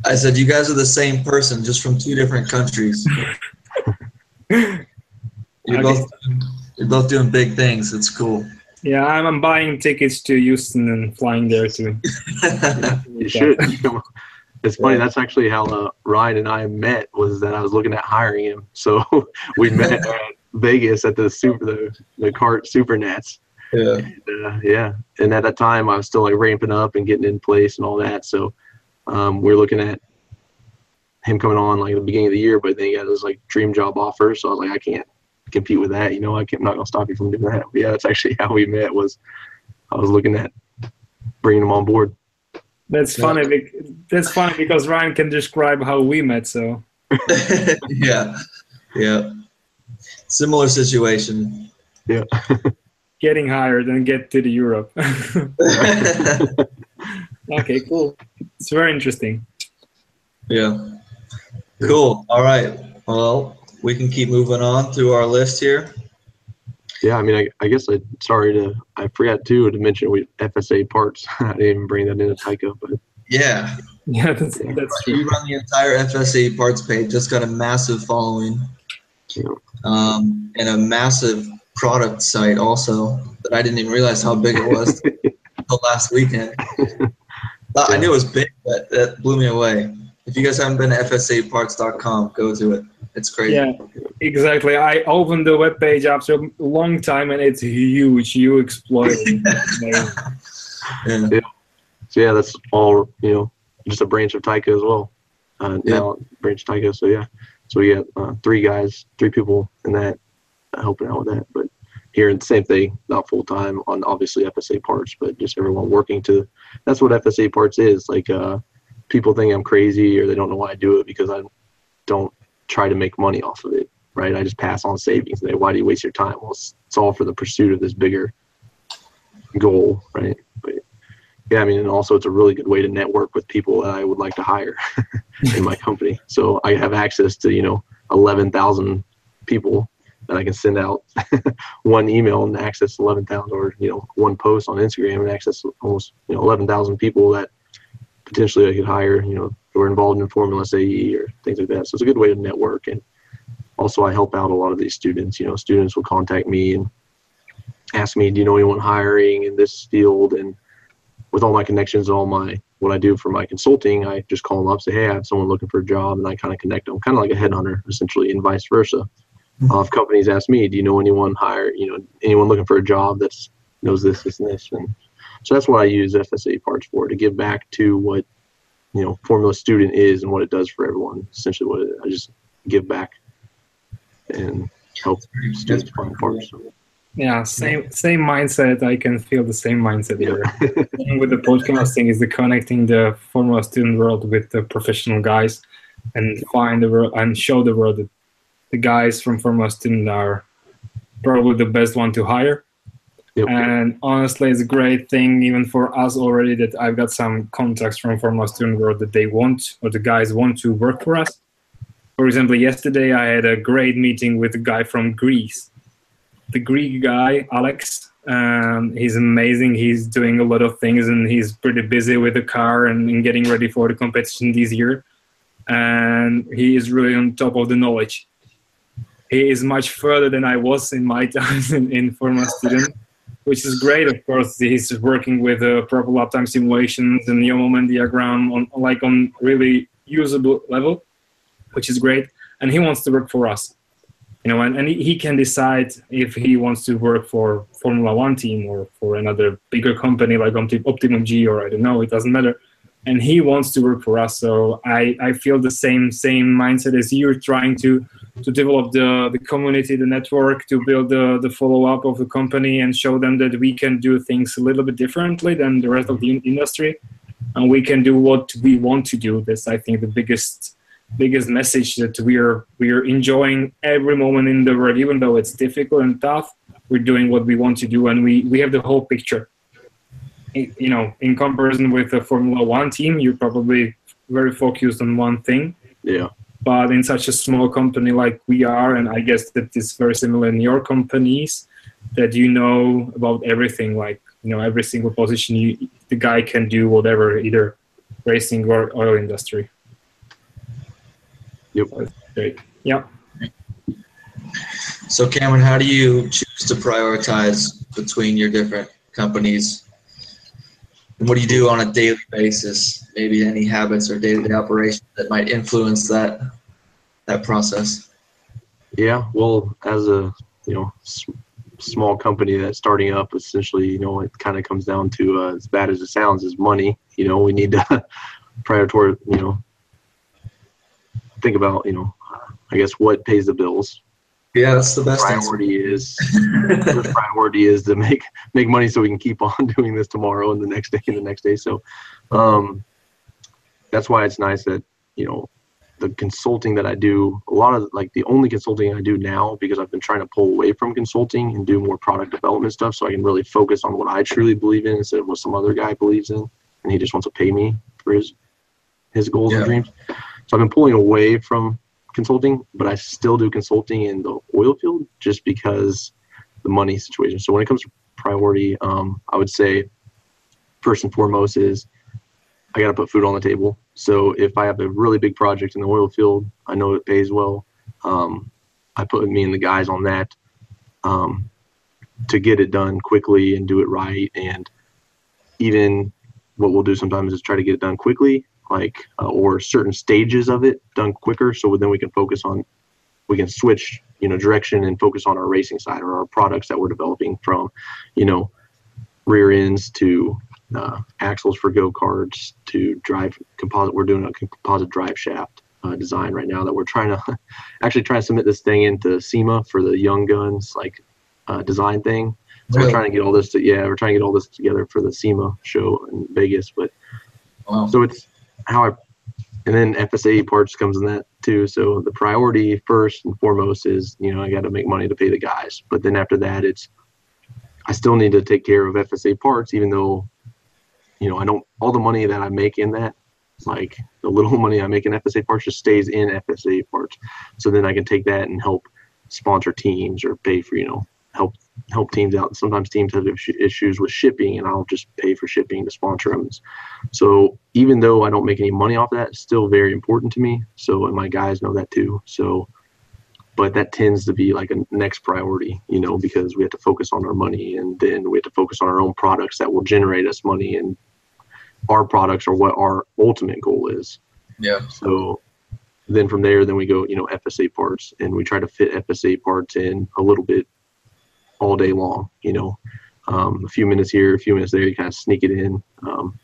You. I said you guys are the same person, just from two different countries. You're Okay. both you're both doing big things. It's cool. Yeah, I'm, I'm buying tickets to Houston and flying there too. you should. It's funny. Yeah. That's actually how uh, Ryan and I met. Was that I was looking at hiring him. So we met at Vegas at the super the the kart super nats. yeah. And, uh, yeah, and at that time I was still like ramping up and getting in place and all that. So um, we are looking at him coming on like at the beginning of the year, but then he got his like dream job offer. So I was like, I can't compete with that. You know, I can't, I'm not gonna stop you from doing that. But yeah, that's actually how we met. Was I was looking at bringing him on board. That's Yeah. funny. That's funny because Ryan can describe how we met. So yeah. Yeah. Similar situation. Yeah. Getting hired and get to the Europe. Okay, cool. It's very interesting. yeah. Cool. All right. Well, we can keep moving on through our list here. Yeah, I mean, I, I guess I sorry to I forgot too to mention we FSAE parts. I didn't even bring that into Tyco, but Yeah. Yeah, that's that's true. You run the entire FSAE parts page. Just got a massive following. Yeah. Um, and a massive product site also that I didn't even realize how big it was until last weekend. Thought- I knew it was big, but that blew me away. If you guys haven't been to FSAEparts.com, go to it. It's crazy. Yeah, exactly. I opened the web page after a long time and it's huge. You exploit it. Amazing. Yeah. so yeah, that's all you know, just a branch of Tyco as well. Uh, Yeah. Now branch Tyco, so yeah, so we got uh, three guys, three people in that uh, helping out with that. But here, the same thing, not full time on obviously FSAE parts, but just everyone working to. That's what FSAE parts is. Like uh, people think I'm crazy or they don't know why I do it because I don't try to make money off of it. Right? I just pass on savings. They, why do you waste your time? Well, it's, it's all for the pursuit of this bigger goal, right? But yeah, I mean, and also it's a really good way to network with people that I would like to hire in my company. So I have access to you know eleven thousand people that I can send out one email and access eleven thousand, or you know one post on Instagram and access almost you know eleven thousand people that potentially I could hire. You know, who are involved in Formula SAE or things like that. So it's a good way to network and also I help out a lot of these students. You know, students will contact me and ask me, do you know anyone hiring in this field? And with all my connections and all my what I do for my consulting, I just call them up, say, hey, I have someone looking for a job, and I kind of connect them, kind of like a headhunter, essentially, and vice versa. Uh, if companies ask me, do you know anyone hire, you know, anyone looking for a job that's knows this, this, and this, and so that's what I use FSAE parts for to give back to what you know Formula Student is and what it does for everyone. Essentially, what it, I just give back and help students find parts. Yeah, same same mindset. I can feel the same mindset here. Thing with the podcasting is the connecting the Formula student world with the professional guys, and find the world and show the world that the guys from Formula student are probably the best one to hire. Yep. And honestly, it's a great thing even for us already that I've got some contacts from student world that they want or the guys want to work for us. For example, yesterday I had a great meeting with a guy from Greece the Greek guy, Alex. Um, he's amazing. He's doing a lot of things and he's pretty busy with the car and, and getting ready for the competition this year. And he is really on top of the knowledge. He is much further than I was in my times in, in Formula Student, which is great. Of course, he's working with uh, proper lap time simulations and yaw moment diagram on like on really usable level, which is great. And he wants to work for us you know, and, and he, he can decide if he wants to work for Formula One team or for another bigger company like Optimum G or I don't know, it doesn't matter. And he wants to work for us. So I, I feel the same same mindset as you're trying to to develop the, the community, the network, to build the, the follow up of the company and show them that we can do things a little bit differently than the rest of the industry. And we can do what we want to do. That's I think the biggest biggest message that we are we are enjoying every moment in the world, even though it's difficult and tough. We're doing what we want to do, and we we have the whole picture. you know, in comparison with a Formula One team, you're probably very focused on one thing. Yeah. But in such a small company like we are, and I guess that is very similar in your companies, that you know about everything, like you know every single position you the guy can do whatever, either racing or oil industry. Yep. Great. Yeah. So Cameron, how do you choose to prioritize between your different companies? What do you do on a daily basis? Maybe any habits or day-to-day operations that might influence that that process? Yeah, well, as a you know s- small company that's starting up, essentially, you know, it kind of comes down to uh, as bad as it sounds, is money. You know, we need to prioritize. You know, think about you know, I guess what pays the bills. Yeah, that's the best. Priority is the priority is to make make money so we can keep on doing this tomorrow and the next day and the next day. So, um, that's why it's nice that you know the consulting that I do, a lot of like the only consulting I do now because I've been trying to pull away from consulting and do more product development stuff so I can really focus on what I truly believe in instead of what some other guy believes in and he just wants to pay me for his his goals and dreams. So I've been pulling away from consulting, but I still do consulting in the oil field just because the money situation. So when it comes to priority, um, I would say first and foremost is I got to put food on the table. So if I have a really big project in the oil field, I know it pays well. Um, I put me and the guys on that um, to get it done quickly and do it right. And even what we'll do sometimes is try to get it done quickly, like uh, or certain stages of it done quicker, so then we can focus on we can switch you know direction and focus on our racing side or our products that we're developing from you know rear ends to uh, axles for go karts to drive composite. We're doing a composite drive shaft uh, design right now that we're trying to actually trying to submit this thing into SEMA for the Young Guns like uh, design thing. So we're trying to get all this to yeah, we're trying to get all this together for the SEMA show in Vegas. But Wow. so it's how I and then FSAE parts comes in that too. So the priority first and foremost is you know I got to make money to pay the guys, but then after that it's I still need to take care of FSAE parts, even though you know I don't all the money that I make in that like the little money I make in FSAE parts just stays in FSA parts. So then I can take that and help sponsor teams or pay for you know help help teams out. Sometimes teams have issues with shipping, and I'll just pay for shipping to sponsor them. So even though I don't make any money off that, it's still very important to me. So and my guys know that too. So, but that tends to be like a next priority, you know, because we have to focus on our money, and then we have to focus on our own products that will generate us money, and our products are what our ultimate goal is. Yeah. So then from there, then we go, you know, FSAE parts, and we try to fit FSAE parts in a little bit all day long. You know, um, a few minutes here, a few minutes there, you kind of sneak it in um,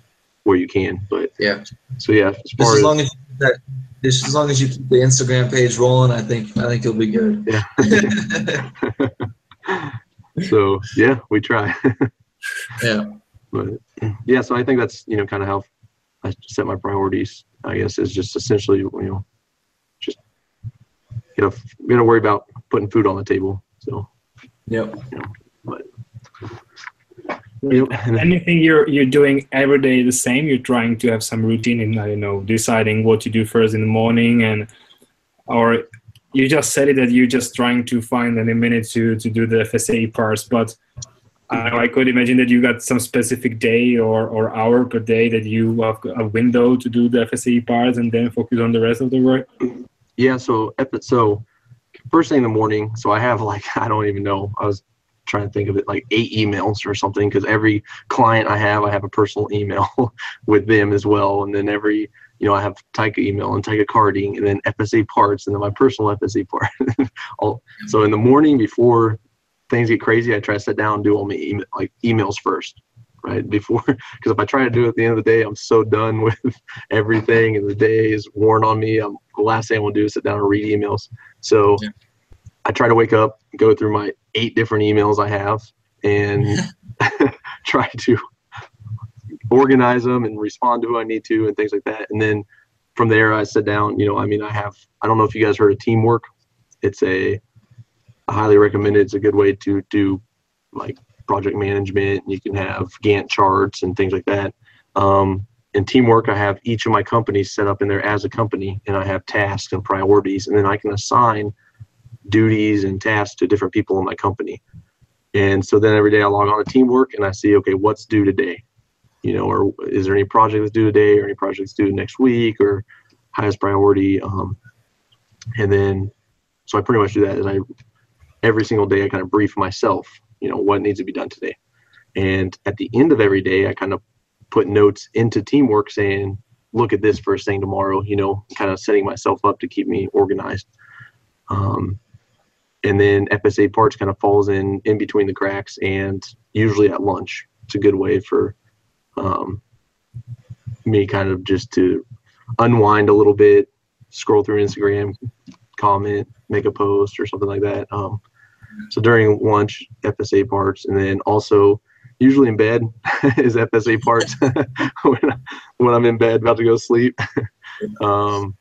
where you can. But Yeah. so yeah, as Just far as as long as that, just as long as you keep the Instagram page rolling, I think I think you'll be good. yeah, so yeah, we try. Yeah. but yeah, so I think that's you know kind of how I set my priorities. I guess is just essentially you know just you know gonna worry about putting food on the table. So Yep. but you know, Anything you're you're doing every day the same. You're trying to have some routine in I don't know deciding what to do first in the morning and or you just said it that you're just trying to find any minute to to do the FSAE parts, but I, I could imagine that you got some specific day or, or hour per day that you have a window to do the FSAE parts and then focus on the rest of the work. Yeah, so so first thing in the morning, so I have like I don't even know. I was trying to think of it like eight emails or something because every client I have, I have a personal email with them as well, and then every you know I have Taika email and Taika carding, and then FSAE parts, and then my personal FSAE part. all, so in the morning before things get crazy, I try to sit down and do all my email, like emails first. Right before, because if I try to do it at the end of the day, I'm so done with everything, and the day is worn on me. I'm the last thing I want to do is sit down and read emails. So Yeah. I try to wake up, go through my eight different emails I have, and try to organize them and respond to who I need to and things like that. And then from there, I sit down. You know, I mean, I have. I don't know if you guys heard of teamwork. It's a I highly recommend it. It's a good way to do like project management. You can have Gantt charts and things like that. Um, in teamwork, I have each of my companies set up in there as a company, and I have tasks and priorities, and then I can assign duties and tasks to different people in my company. And so then every day I log on to teamwork and I see, okay, what's due today? You know, or is there any project that's due today, or any projects due next week, or highest priority? Um, and then, so I pretty much do that. And I every single day I kind of brief myself, you know, what needs to be done today. And at the end of every day, I kind of put notes into teamwork saying, look at this first thing tomorrow, you know, kind of setting myself up to keep me organized. Um, and then FSAE parts kind of falls in in between the cracks and usually at lunch. It's a good way for um, me kind of just to unwind a little bit, scroll through Instagram, comment, make a post or something like that. Um, so during lunch, FSAE parts, and then also usually in bed is FSAE parts when, when I'm in bed about to go to sleep. um,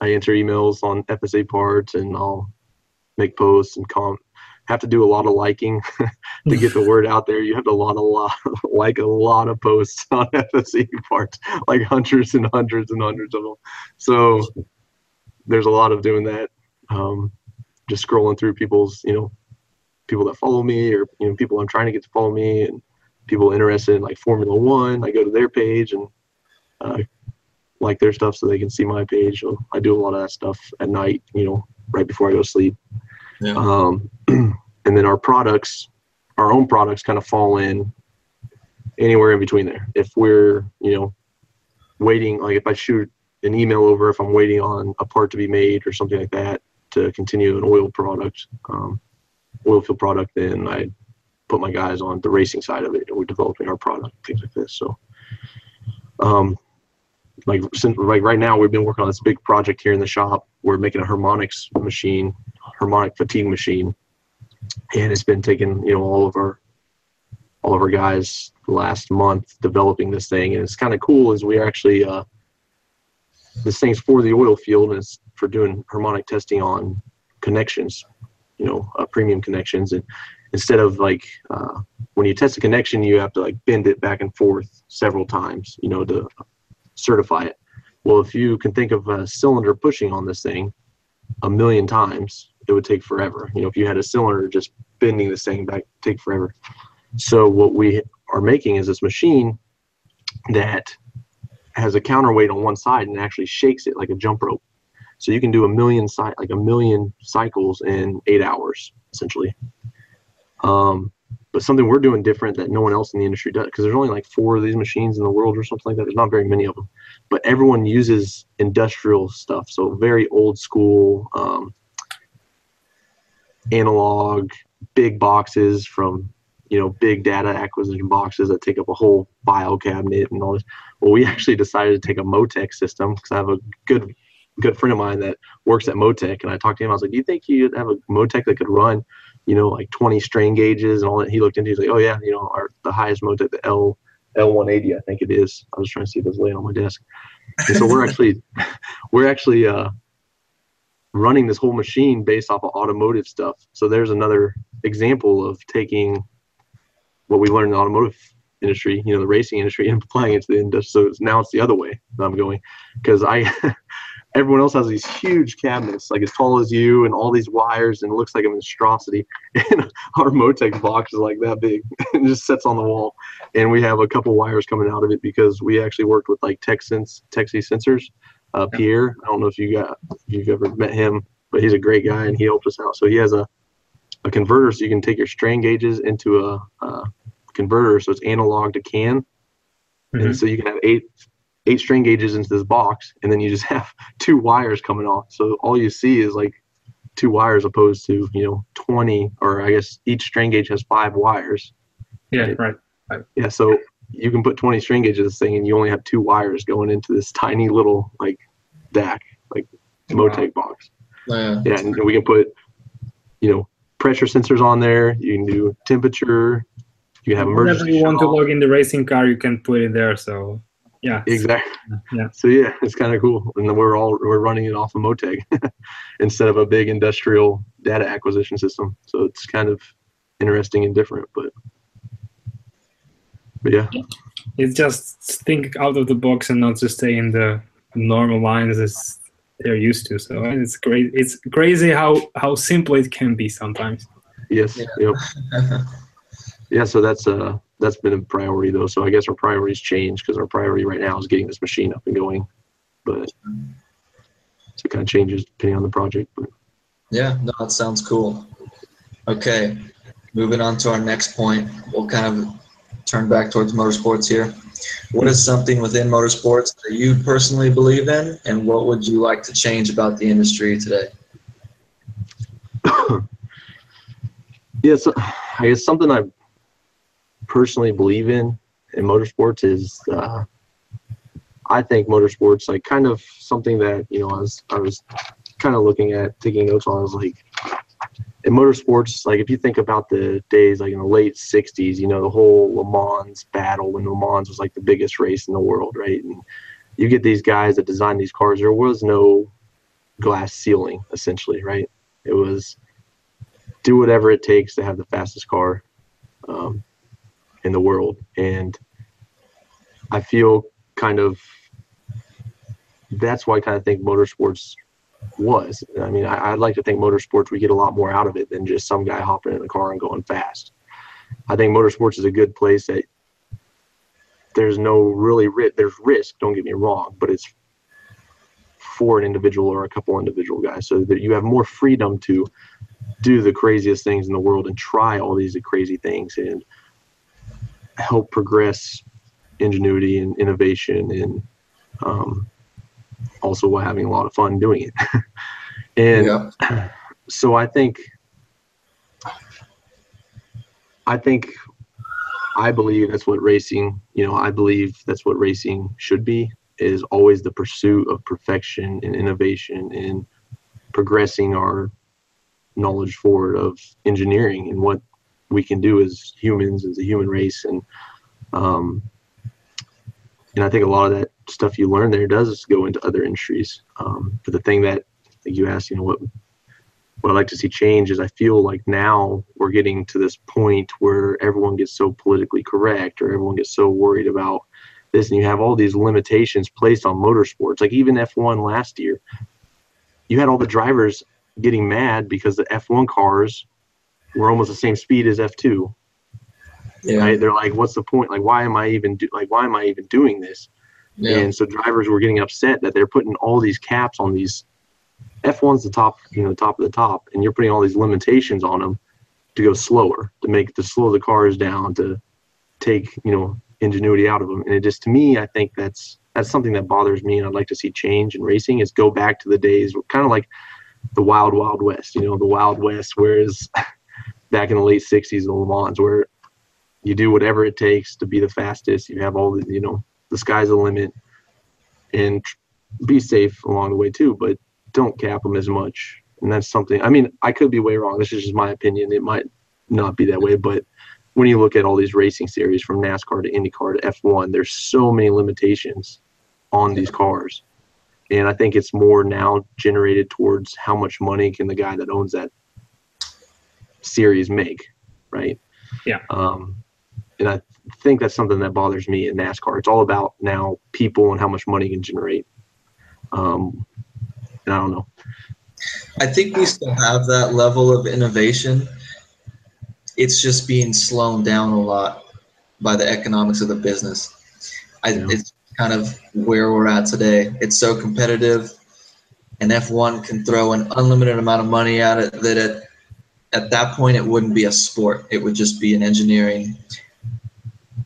I answer emails on FSAE parts and I'll make posts and com have to do a lot of liking to get the word out there. You have to a lot, a lot, like a lot of posts on FSAE parts, like hundreds and hundreds and hundreds of them. So there's a lot of doing that. Um, just scrolling through people's, you know, people that follow me or you know people I'm trying to get to follow me and people interested in like Formula One. I go to their page and uh, like their stuff so they can see my page. So I do a lot of that stuff at night, you know, right before I go to sleep. Yeah. Um, and then our products, our own products, kind of fall in anywhere in between there. If we're, you know, waiting, like if I shoot an email over, if I'm waiting on a part to be made or something like that to continue an oil product, um, oil field product, then I put my guys on the racing side of it, we're developing our product, things like this. So, um, like since like right now, we've been working on this big project here in the shop. We're making a harmonics machine, harmonic fatigue machine, and it's been taking you know all of our all of our guys last month developing this thing, and it's kind of cool. Is we actually uh, this thing's for the oil field, and it's for doing harmonic testing on connections you know uh, premium connections. And instead of like uh, when you test a connection you have to like bend it back and forth several times you know to certify it. Well if you can think of a cylinder pushing on this thing a million times it would take forever. You know if you had a cylinder just bending this thing back take forever. So what we are making is this machine that has a counterweight on one side and actually shakes it like a jump rope so you can do a million like a million cycles in eight hours, essentially. Um, but something we're doing different that no one else in the industry does because there's only like four of these machines in the world or something like that. There's not very many of them, but everyone uses industrial stuff. So very old school, um, analog, big boxes from you know big data acquisition boxes that take up a whole file cabinet and all this. Well, we actually decided to take a Motec system because I have a good good friend of mine that works at Motec, and I talked to him. I was like, "Do you think you'd have a Motec that could run, you know, like 20 strain gauges and all that?" He looked into. He's like, "Oh yeah, you know, our the highest Motec, the L L180, I think it is. I was trying to see if it's laying on my desk. And so we're actually we're actually uh, running this whole machine based off of automotive stuff. So there's another example of taking what we learned in the automotive industry, you know, the racing industry, and applying it to the industry. So now it's the other way that I'm going because I everyone else has these huge cabinets, like as tall as you, and all these wires, and it looks like a monstrosity. And our Motec box is like that big, and just sits on the wall. And we have a couple wires coming out of it because we actually worked with like Texense, Texense Sensors, uh, Pierre. I don't know if you got if you've ever met him, but he's a great guy and he helped us out. So he has a a converter, so you can take your strain gauges into a, a converter, so it's analog to CAN. Mm-hmm. And so you can have eight eight strain gauges into this box, and then you just have two wires coming off. So all you see is like two wires opposed to you know 20 or i guess each strain gauge has five wires yeah right, right. yeah so you can put 20 strain gauges this thing and you only have two wires going into this tiny little like DAQ, like Motec box. Yeah. yeah, and we can put, you know, pressure sensors on there. You can do temperature. You can have emergency. Whenever you want to log in the racing car, you can put it there. So yeah exactly yeah so yeah it's kind of cool and then we're all we're running it off of Motec instead of a big industrial data acquisition system so it's kind of interesting and different but But yeah, It's just think out of the box and not just stay in the normal lines as they're used to. So it's great. It's crazy how how simple it can be sometimes. yes, Yeah. yep. Yeah, so that's uh that's been a priority though. So I guess our priorities change because our priority right now is getting this machine up and going. But so it kind of changes depending on the project. But Yeah, no, that sounds cool. Okay, moving on to our next point. We'll kind of turn back towards motorsports here. What is something within motorsports that you personally believe in, and what would you like to change about the industry today? yeah, so I guess something I personally believe in in motorsports is uh, I think motorsports like kind of something that you know I was I was kind of looking at taking notes on. I was like in motorsports, like if you think about the days like in the late '60s, you know the whole Le Mans battle when Le Mans was like the biggest race in the world, right? And you get these guys that designed these cars. There was no glass ceiling, essentially, right? It was do whatever it takes to have the fastest car um, in the world. And I feel kind of that's why I kind of think motorsports was. I mean, I, I'd like to think motorsports we get a lot more out of it than just some guy hopping in a car and going fast. I think motorsports is a good place that there's no really ri- there's risk. Don't get me wrong, but it's for an individual or a couple individual guys, so that you have more freedom to do the craziest things in the world and try all these crazy things and help progress ingenuity and innovation and um, also while having a lot of fun doing it. and Yeah, so I think I think I believe that's what racing, you know, I believe that's what racing should be is always the pursuit of perfection and innovation and progressing our knowledge forward of engineering and what we can do as humans as a human race and um and I think a lot of that stuff you learn there does go into other industries. Um, but the thing that like you asked, you know, what what I'd like to see change is I feel like now we're getting to this point where everyone gets so politically correct or everyone gets so worried about this and you have all these limitations placed on motorsports. Like even F1 last year, you had all the drivers getting mad because the F1 cars were almost the same speed as F2 yeah, right? They're like, what's the point? Like, why am I even do- like, why am I even doing this? yeah, And so drivers were getting upset that they're putting all these caps on these. F1's the top, you know, top of the top, and you're putting all these limitations on them to go slower, to make to slow the cars down, to take you know ingenuity out of them. And it just to me, I think that's that's something that bothers me, and I'd like to see change in racing. Is go back to the days, kind of like the wild, wild west. You know, the wild west, whereas back in the late '60s, the Le Mans, where you do whatever it takes to be the fastest. You have all the, you know, the sky's the limit, and tr- be safe along the way too. But don't cap them as much. And that's something. I mean, I could be way wrong. This is just my opinion. It might not be that way, but when you look at all these racing series from NASCAR to IndyCar to F1, there's so many limitations on these cars. And I think it's more now generated towards how much money can the guy that owns that series make, right? Yeah. Um, and I think that's something that bothers me in NASCAR. It's all about now people and how much money can generate. Um, and I don't know. I think we still have that level of innovation. It's just being slowed down a lot by the economics of the business. I, Yeah. It's kind of where we're at today. It's so competitive, and F1 can throw an unlimited amount of money at it that it, at that point it wouldn't be a sport. It would just be an engineering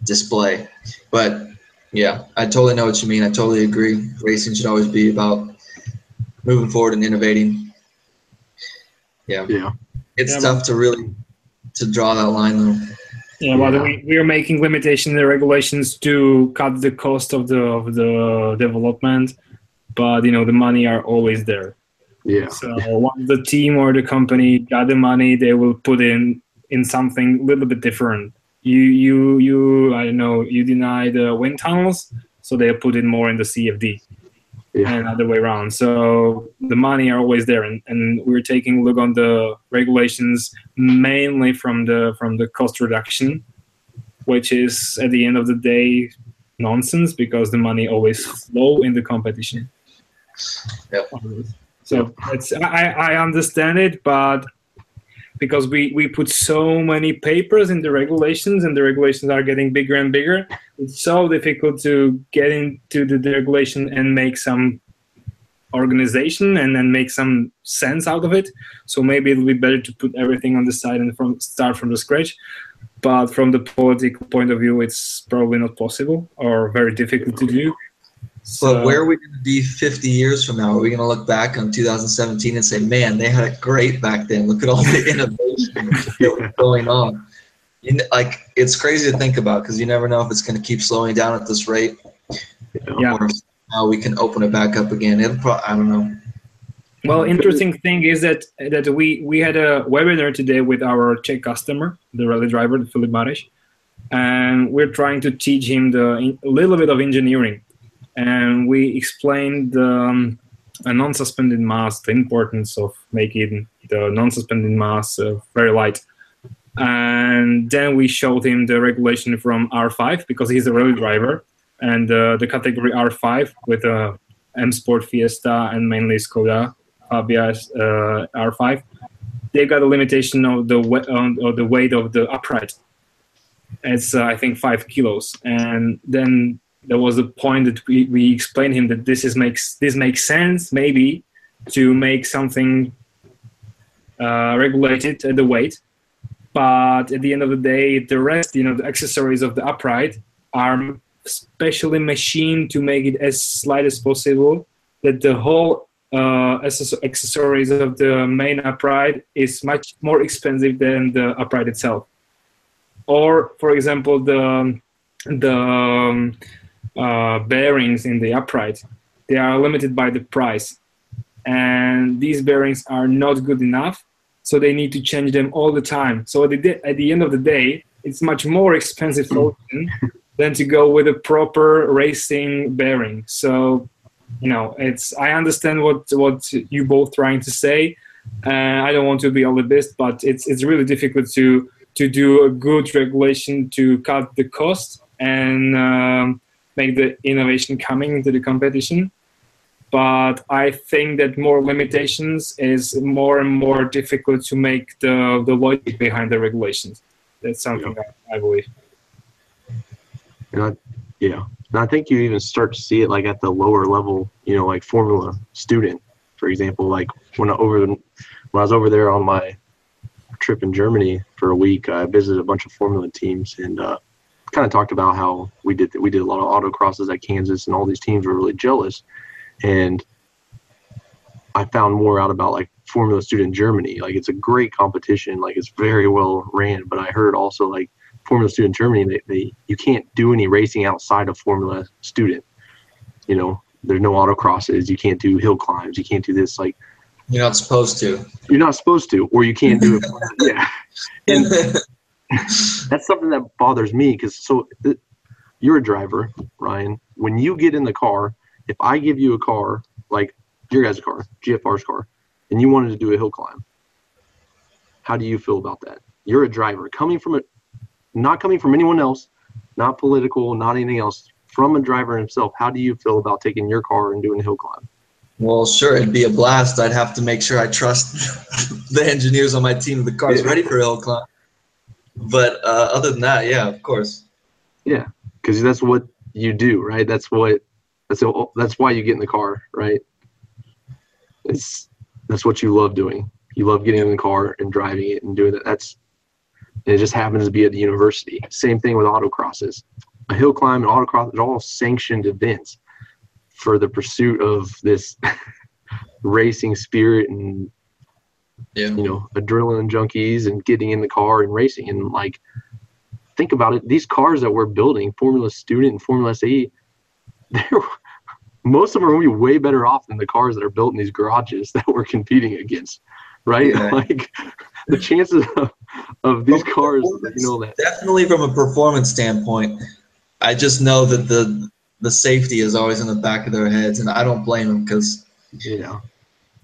display. But yeah, I totally know what you mean. I totally agree. Racing should always be about moving forward and innovating. Yeah, Yeah. it's Yeah, tough to really to draw that line though. Yeah, but Yeah. we, we are making limitation in the regulations to cut the cost of the of the development, but you know the money are always there. Yeah. So once the team or the company got the money, they will put in in something a little bit different. You you you I don't know you deny the wind tunnels, so they put in more in the CFD Yeah. and other way around. So the money are always there, and, and we're taking a look on the regulations mainly from the from the cost reduction. which is at the end of the day nonsense because the money always flow in the competition. Yep. So it's I, I understand it, but because we, we put so many papers in the regulations and the regulations are getting bigger and bigger, it's so difficult to get into the, the regulation and make some organization and then make some sense out of it. So maybe it'll be better to put everything on the side and from start from the scratch. But from the political point of view, it's probably not possible or very difficult to do. So, but where are we going to be 50 years from now? Are we going to look back on 2017 and say, man, they had it great back then. Look at all the innovation that was going on. You know, like, it's crazy to think about because you never know if it's going to keep slowing down at this rate. Yeah. Or now we can open it back up again. It'll pro- I don't know. Well, interesting thing is that that we we had a webinar today with our Czech customer, the rally driver, Filip Mareš, and we're trying to teach him the a little bit of engineering and we explained um, a non-suspended mass, the importance of making the non-suspended mass uh, very light. And then we showed him the regulation from R5 because he's a rally driver, and uh, the category R5 with a M Sport Fiesta and mainly Skoda Fabia uh, R5. They've got a limitation of the of the weight of the upright. It's uh, I think five kilos, and then there was a point that we, we explained him that this is makes this makes sense maybe to make something uh, regulated at the weight. But at the end of the day the rest you know the accessories of the upright are specially machined to make it as slight as possible that the whole uh, accessories of the main upright is much more expensive than the upright itself. Or for example the the um, uh, bearings in the upright, they are limited by the price. And these bearings are not good enough, so they need to change them all the time. So at the, at the end of the day, it's much more expensive than to go with a proper racing bearing. So, you know, it's I understand what what you both trying to say. Uh, I don't want to be all the best, but it's it's really difficult to to do a good regulation to cut the cost and um, make the innovation coming into the competition. But I think that more limitations is more and more difficult to make the, the logic behind the regulations. That's something yeah. I, I, believe. And I, yeah. And I think you even start to see it like at the lower level, you know, like Formula student, for example. Like when I over when I was over there on my trip in Germany for a week, I visited a bunch of Formula teams, and uh, kind of talked about how we did we did a lot of autocrosses at Kansas, and all these teams were really jealous. And I found more out about like Formula Student Germany. Like it's a great competition. Like it's very well ran. But I heard also like Formula Student Germany, they, they you can't do any racing outside of Formula Student. You know, there's no autocrosses. You can't do hill climbs. You can't do this. Like you're not supposed to. You're not supposed to, or you can't do it. yeah. And that's something that bothers me because so you're a driver, Ryan. When you get in the car, if I give you a car like your guys' car, GFR's car, and you wanted to do a hill climb, how do you feel about that? You're a driver coming from a, not coming from anyone else, not political, not anything else, from a driver himself. How do you feel about taking your car and doing a hill climb? Well, sure, it'd be a blast. I'd have to make sure I trust the engineers on my team. The car's ready for a hill climb. But uh, other than that, yeah, of course. Yeah, because that's what you do, right? That's what that's a, that's why you get in the car, right? It's that's what you love doing. You love getting in the car and driving it and doing that. That's and it just happens to be at the university. Same thing with autocrosses. A hill climb and autocross are all sanctioned events for the pursuit of this racing spirit and yeah. you know, adrenaline junkies and getting in the car and racing. And like, think about it. These cars that we're building, Formula Student and Formula SAE, they're most of them are going to be way better off than the cars that are built in these garages that we're competing against, right? Yeah. Like the chances of, of these cars, you know that definitely from a performance standpoint. I just know that the the safety is always in the back of their heads, and I don't blame them because you know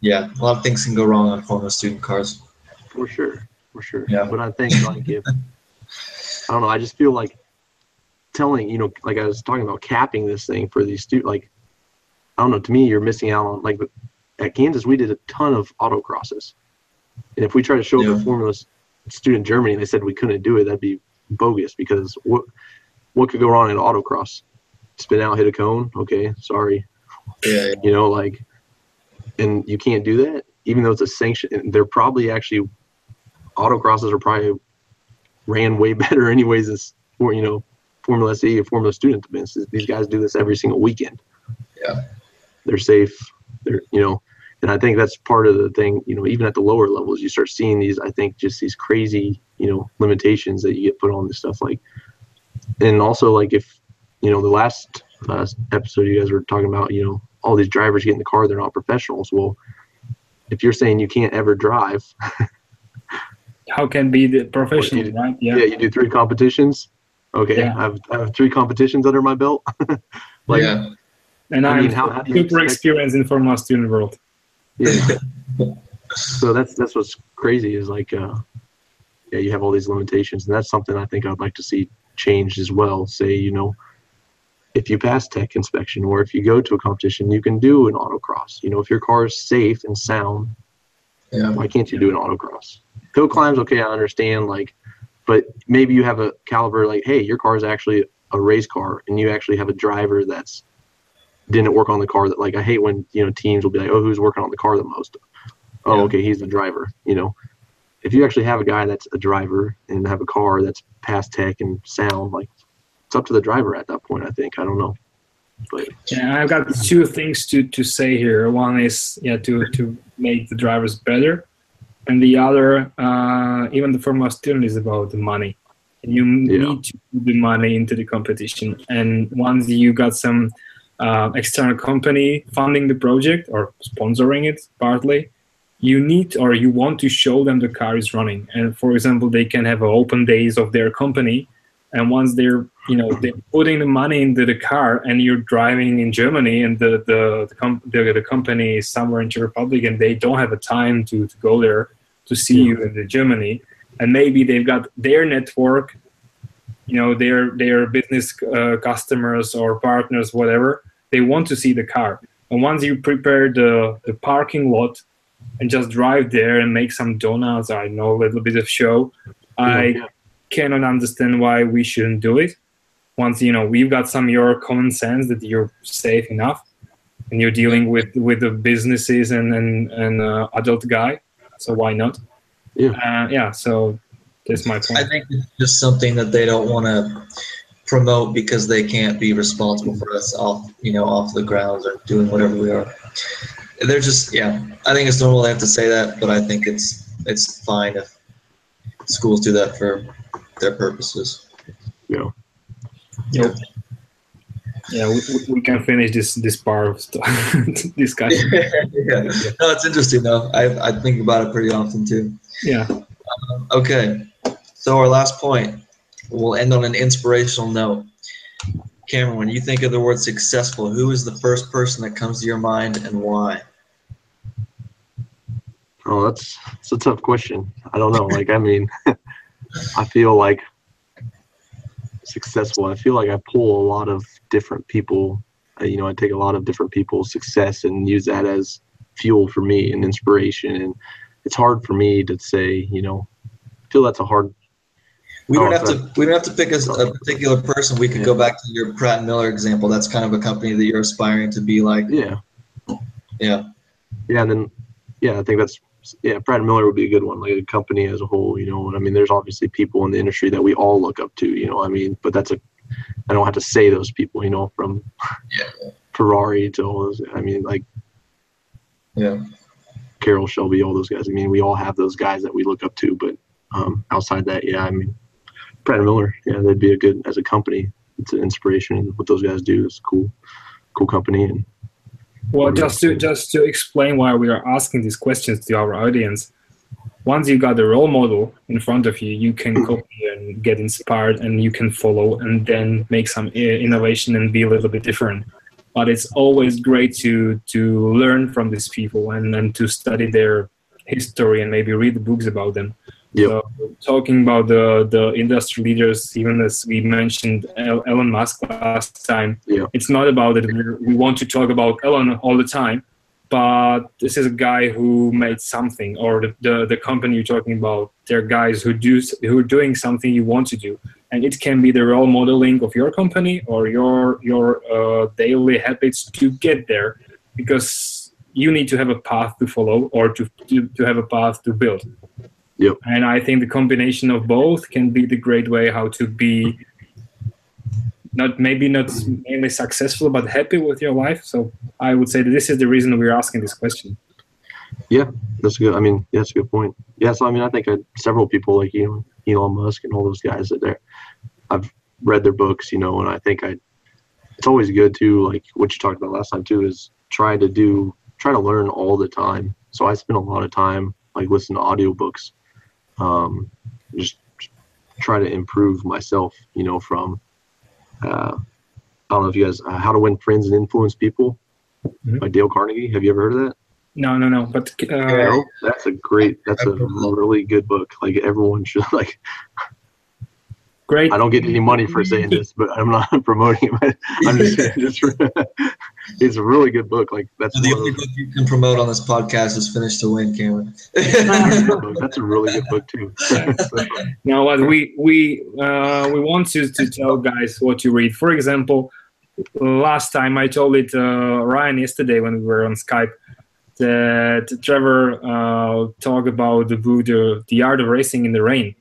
yeah, a lot of things can go wrong on Formula Student cars. For sure, for sure. Yeah. But I think like if I don't know, I just feel like telling you know like I was talking about capping this thing for these students like I don't know to me you're missing out on like at Kansas we did a ton of autocrosses and if we try to show Yeah. a formula student Germany and they said we couldn't do it that'd be bogus because what what could go wrong in autocross spin out hit a cone okay sorry Yeah, yeah. you know like and you can't do that even though it's a sanction they're probably actually autocrosses are probably ran way better anyways as for you know formula SAE or formula student events. These guys do this every single weekend. Yeah. they're safe. They're you know and i think that's part of the thing you know even at the lower levels you start seeing these i think just these crazy you know limitations that you get put on this stuff like and also like if you know the last uh, episode you guys were talking about you know all these drivers get in the car they're not professionals well if you're saying you can't ever drive How can be the professional, you- right? yeah, Yeah. you do three competitions okay Yeah. I, have, I have three competitions under my belt like yeah. And I I'm mean, how- how do you super expect- experienced in Formula Student world. yeah so that's that's what's crazy is like uh yeah you have all these limitations and that's something i think i'd like to see changed as well say you know if you pass tech inspection or if you go to a competition you can do an autocross you know if your car is safe and sound Yeah. why can't you do an autocross hill climbs okay i understand like but maybe you have a caliber like hey your car is actually a race car and you actually have a driver that's didn't work on the car that like i hate when you know teams will be like oh who's working on the car the most oh Yeah. okay he's the driver you know if you actually have a guy that's a driver and have a car that's past tech and sound like it's up to the driver at that point i think i don't know but Yeah, I've got two things to, to say here. One is yeah to, to make the drivers better, and the other, uh, even the Formula student is about the money. You Yeah. need to put the money into the competition, and once you got some uh, external company funding the project or sponsoring it partly, you need or you want to show them the car is running. And for example, they can have open days of their company, and once they're you know they're putting the money into the car and you're driving in germany and the the the, com- the, the company is somewhere in czech republic and they don't have a time to, to go there to see you in the germany. And maybe they've got their network you know their their business uh, customers or partners whatever. They want to see the car. And once you prepare the the parking lot and just drive there and make some donuts i know a little bit of show i cannot understand why we shouldn't do it. Once you know we've got some your common sense that you're safe enough, and you're dealing with with the businesses and and and uh, adult guy, so why not? Yeah. uh, yeah. So that's my point. I think it's just something that they don't want to promote because they can't be responsible for us off, you know, off the grounds or doing whatever we are. They're just, yeah. I think it's normal they have to say that, but I think it's it's fine if schools do that for their purposes. You know Yeah, we, we- we can finish this this part of st- discussion. yeah. No, it's interesting though. I I think about it pretty often too. Yeah. Um, okay, so our last point. We'll end on an inspirational note. Cameron, when you think of the word successful, who is the first person that comes to your mind and why? Oh, that's that's a tough question. I don't know. Like, I mean, I feel like successful. I feel like I pull a lot of different people. uh, You know, I take a lot of different people's success and use that as fuel for me and inspiration. And it's hard for me to say. You know, I feel that's a hard. We don't Oh, have to. We don't have to pick a, a particular person. We could Yeah. go back to your Pratt and Miller example. That's kind of a company that you're aspiring to be like. Yeah. Yeah. Yeah, and then yeah, I think that's yeah, Pratt and Miller would be a good one, like a company as a whole, you know. And I mean, there's obviously people in the industry that we all look up to, you know. I mean, but that's a I don't have to say those people, you know, from Yeah. Ferrari to all those. I mean, like Yeah. Carroll Shelby, all those guys. I mean, we all have those guys that we look up to, but um, outside that, yeah, I mean, Pratt and Miller, yeah, they'd be a good as a company. It's an inspiration. What those guys do is cool, cool company, and Well, just to just to explain why we are asking these questions to our audience. Once you got the role model in front of you, you can hmm. copy and get inspired, and you can follow, and then make some eh, innovation and be a little bit different. But it's always great to to learn from these people and and to study their history and maybe read the books about them. Yep. So, talking about the the industry leaders, even as we mentioned Elon Musk last time, Yeah. it's not about that we're, want to talk about Elon all the time, but this is a guy who made something, or the, the, the company you're talking about, they're guys who do who are doing something you want to do, and it can be the role modeling of your company or your your uh, daily habits to get there, because you need to have a path to follow or to, to, to have a path to build. Yep. And I think the combination of both can be the great way how to be not maybe not mainly successful but happy with your life. So I would say that this is the reason we're asking this question. Yeah, that's good. I mean, yeah, that's a good point. Yeah, so I mean, I think I, several people like you know Elon Musk and all those guys that they're, I've read their books, you know, and I think I, it's always good to like what you talked about last time too is try to do try to learn all the time. So I spend a lot of time like listening to audiobooks, um, just try to improve myself, you know, from. Uh, I don't know if you guys uh, How to Win Friends and Influence People Mhm. by Dale Carnegie. Have you ever heard of that? No, no, no. But uh, No, that's a great. That's a really good book. Like everyone should like. Great. I don't get any money for saying this, but I'm not promoting it. But I'm just saying it's, it's a really good book. Like that's The only book you can promote on this podcast is Finish to Win, Cameron. those, that's a really good book too. Now, what we we uh, we want you to tell guys what you read. For example, last time I told it uh, Ryan yesterday when we were on Skype that Trevor uh, talked about the book the, the Art of Racing in the Rain.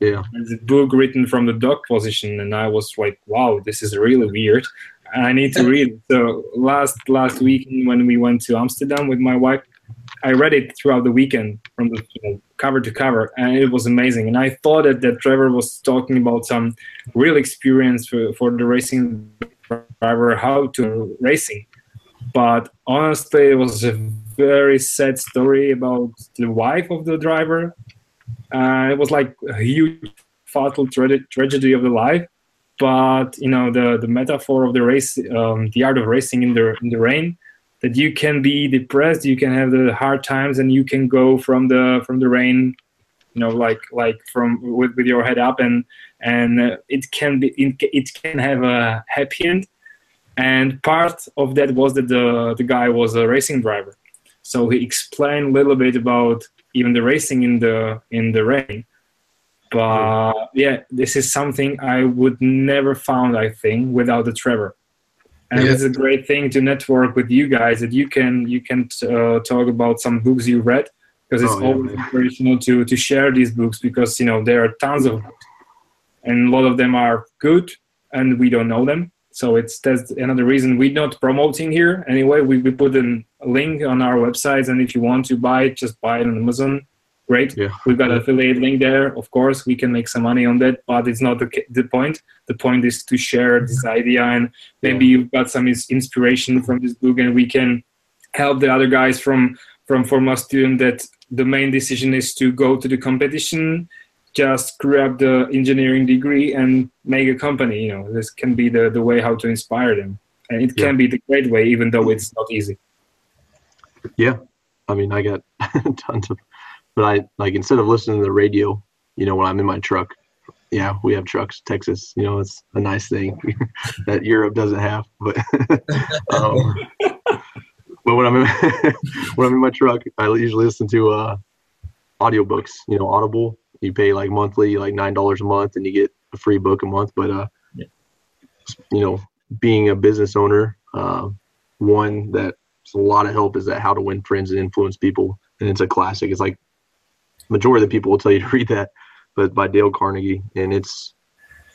Yeah, It's a book written from the dog position, and I was like, "Wow, this is really weird. I need to read." it. So last last weekend when we went to Amsterdam with my wife, I read it throughout the weekend from the you know, cover to cover, and it was amazing. And I thought that, that Trevor was talking about some real experience for, for the racing driver, how to racing. But honestly, it was a very sad story about the wife of the driver. Uh, it was like a huge fatal tra- tragedy of the life. But you know the the metaphor of the race, um, the art of racing in the in the rain, that you can be depressed, you can have the hard times, and you can go from the from the rain, you know, like like from with, with your head up, and and uh, it can be it, it can have a happy end. And part of that was that the the guy was a racing driver, so he explained a little bit about even the racing in the in the rain. But yeah, this is something I would never found, I think, without the Trevor. And Yeah. it's a great thing to network with you guys that you can you can uh, talk about some books you read because it's Oh, yeah, always inspirational to to share these books because you know there are tons of books. And a lot of them are good and we don't know them so it's that's another reason we're not promoting here. Anyway we, we put in a link on our websites and if you want to buy it just buy it on amazon. Great. Yeah. we've got an affiliate link there. Of course we can make some money on that but it's not the, the point. The point is to share this idea and maybe you've got some inspiration from this book and we can help the other guys from from Formula Student that the main decision is to go to the competition just grab the engineering degree and make a company you know this can be the, the way how to inspire them and it can be the great way even though it's not easy Yeah. I mean, I got tons of, but I like instead of listening to the radio, you know, when I'm in my truck. Yeah, we have trucks, Texas. You know, it's a nice thing that Europe doesn't have. But um, but when I'm in, when I'm in my truck, I usually listen to uh, audiobooks. You know, Audible. You pay like monthly, like nine dollars a month, and you get a free book a month. But uh, Yeah. you know, being a business owner, uh, one that a lot of help is that how to win friends and influence people. And it's a classic. It's like majority of the people will tell you to read that but by dale carnegie. And it's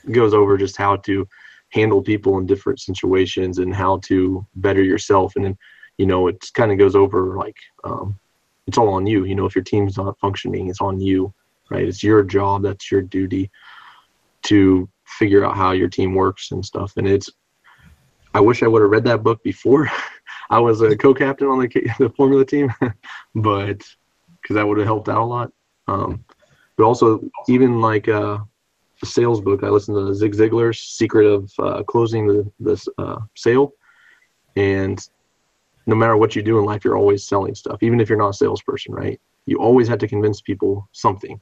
it goes over just how to handle people in different situations and how to better yourself. And then you know it kind of goes over like um, it's all on you. You know if your team's not functioning it's on you right it's your job that's your duty to figure out how your team works and stuff and it's i wish i would have read that book before I was a co-captain on the, the Formula team, but because that would have helped out a lot. Um, but also, even like uh, a sales book, I listened to Zig Ziglar's Secret of uh, Closing the this uh, Sale, and no matter what you do in life, you're always selling stuff, even if you're not a salesperson, right? You always have to convince people something.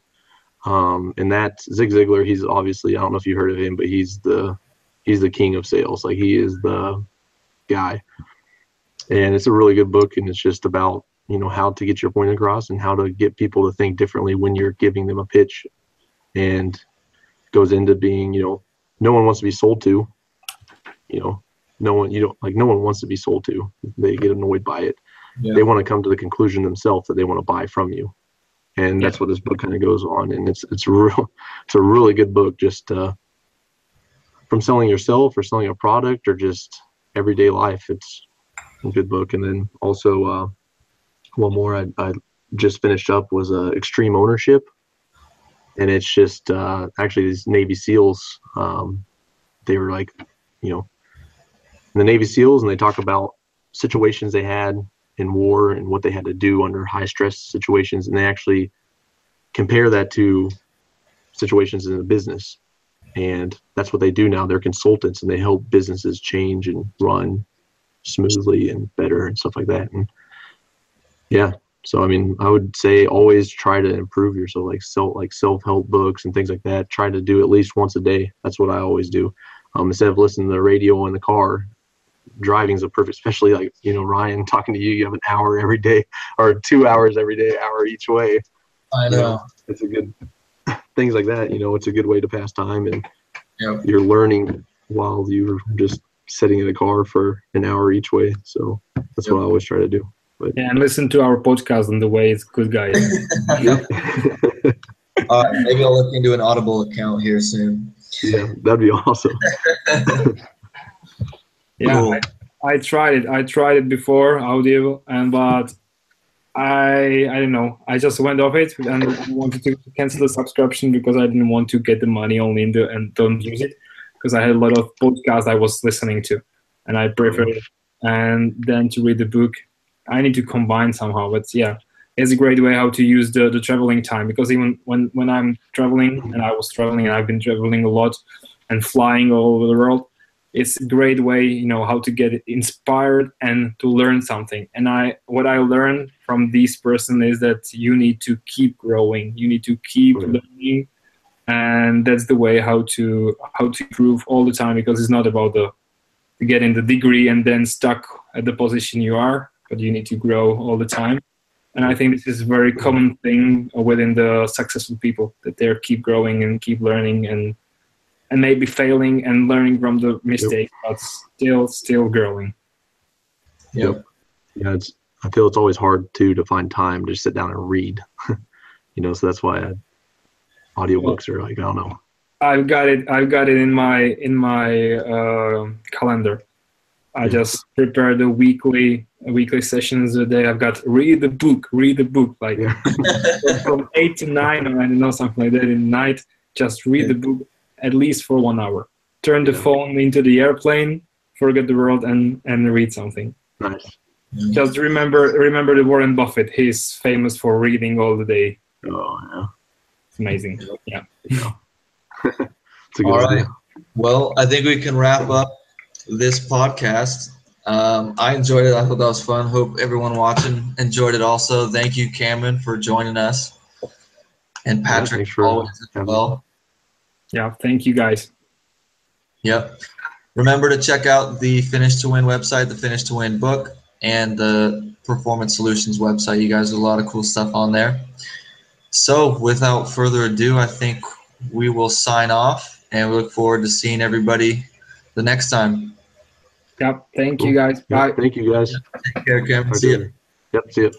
Um, and that Zig Ziglar, he's obviously I don't know if you heard of him, but he's the he's the king of sales. Like he is the guy. And it's a really good book, and it's just about you know how to get your point across and how to get people to think differently when you're giving them a pitch, and goes into being you know no one wants to be sold to, you know no one you don't like no one wants to be sold to. They get annoyed by it. Yeah. They want to come to the conclusion themselves that they want to buy from you and that's what this book kind of goes on and it's it's real it's a really good book just uh, from selling yourself or selling a product or just everyday life it's a good book. And then also uh, one more I, I just finished up was uh, extreme ownership and it's just uh, actually these navy seals um, they were like you know the navy seals and they talk about situations they had in war and what they had to do under high stress situations and they actually compare that to situations in the business. And that's what they do now. They're consultants and they help businesses change and run smoothly and better and stuff like that. And yeah so i mean i would say always try to improve yourself like self like self-help books and things like that. Try to do at least once a day. That's what i always do. Um, instead of listening to the radio in the car driving is a perfect, especially like you know Ryan talking to you. You have an hour every day, or two hours every day, hour each way. I You know. know, it's a good things like that. You know, it's a good way to pass time, and Yep. you're learning while you're just sitting in a car for an hour each way. So that's what I always try to do. Yeah, and listen to our podcast on the way. It's good, guys. yeah, All right, maybe I'll look into an Audible account here soon. Yeah, that'd be awesome. Yeah, Cool. I, I tried it. I tried it before audio, and but I I don't know. I just went off it and wanted to cancel the subscription because I didn't want to get the money only in the and don't use it because I had a lot of podcasts I was listening to, and I preferred it. And then to read the book, I need to combine somehow. But yeah, it's a great way how to use the the traveling time because even when when I'm traveling and I was traveling and I've been traveling a lot and flying all over the world it's a great way you know how to get inspired and to learn something. And i what i learned from this person is that you need to keep growing. You need to keep Okay. learning. And that's the way how to how to improve all the time because it's not about the getting the degree and then stuck at the position you are but you need to grow all the time. And i think this is a very common thing within the successful people that they keep growing and keep learning and and maybe failing and learning from the mistakes, but still still growing. Yep. Yeah, it's. I feel it's always hard too to find time to sit down and read. you know, so that's why I, audiobooks are like I don't know. I've got it. I've got it in my in my uh, calendar. I Yeah. just prepare the weekly weekly sessions a day. I've got read the book, read the book, like Yeah. from eight to nine, or I don't know something like that in night. Just read the book at least for one hour. Turn the Yeah. phone into the airplane, forget the world, and and read something. Nice. Just remember remember the Warren Buffett. He's famous for reading all the day. Oh yeah. It's amazing. Yeah. It's a good All idea. right. Well, I think we can wrap up this podcast. Um, I enjoyed it. I thought that was fun. Hope everyone watching enjoyed it also. Thank you, Cameron, for joining us. And Patrick, thanks for always as having well. Yeah. Thank you guys. Yep. Remember to check out the Finish to Win website, the Finish to Win book, and the Performance Solutions website. You guys have a lot of cool stuff on there. So, without further ado, I think we will sign off and we look forward to seeing everybody the next time. Yep. Thank Cool. you guys. Yeah, Bye. thank you guys. Take care, Cameron. See ya. Yep. See you.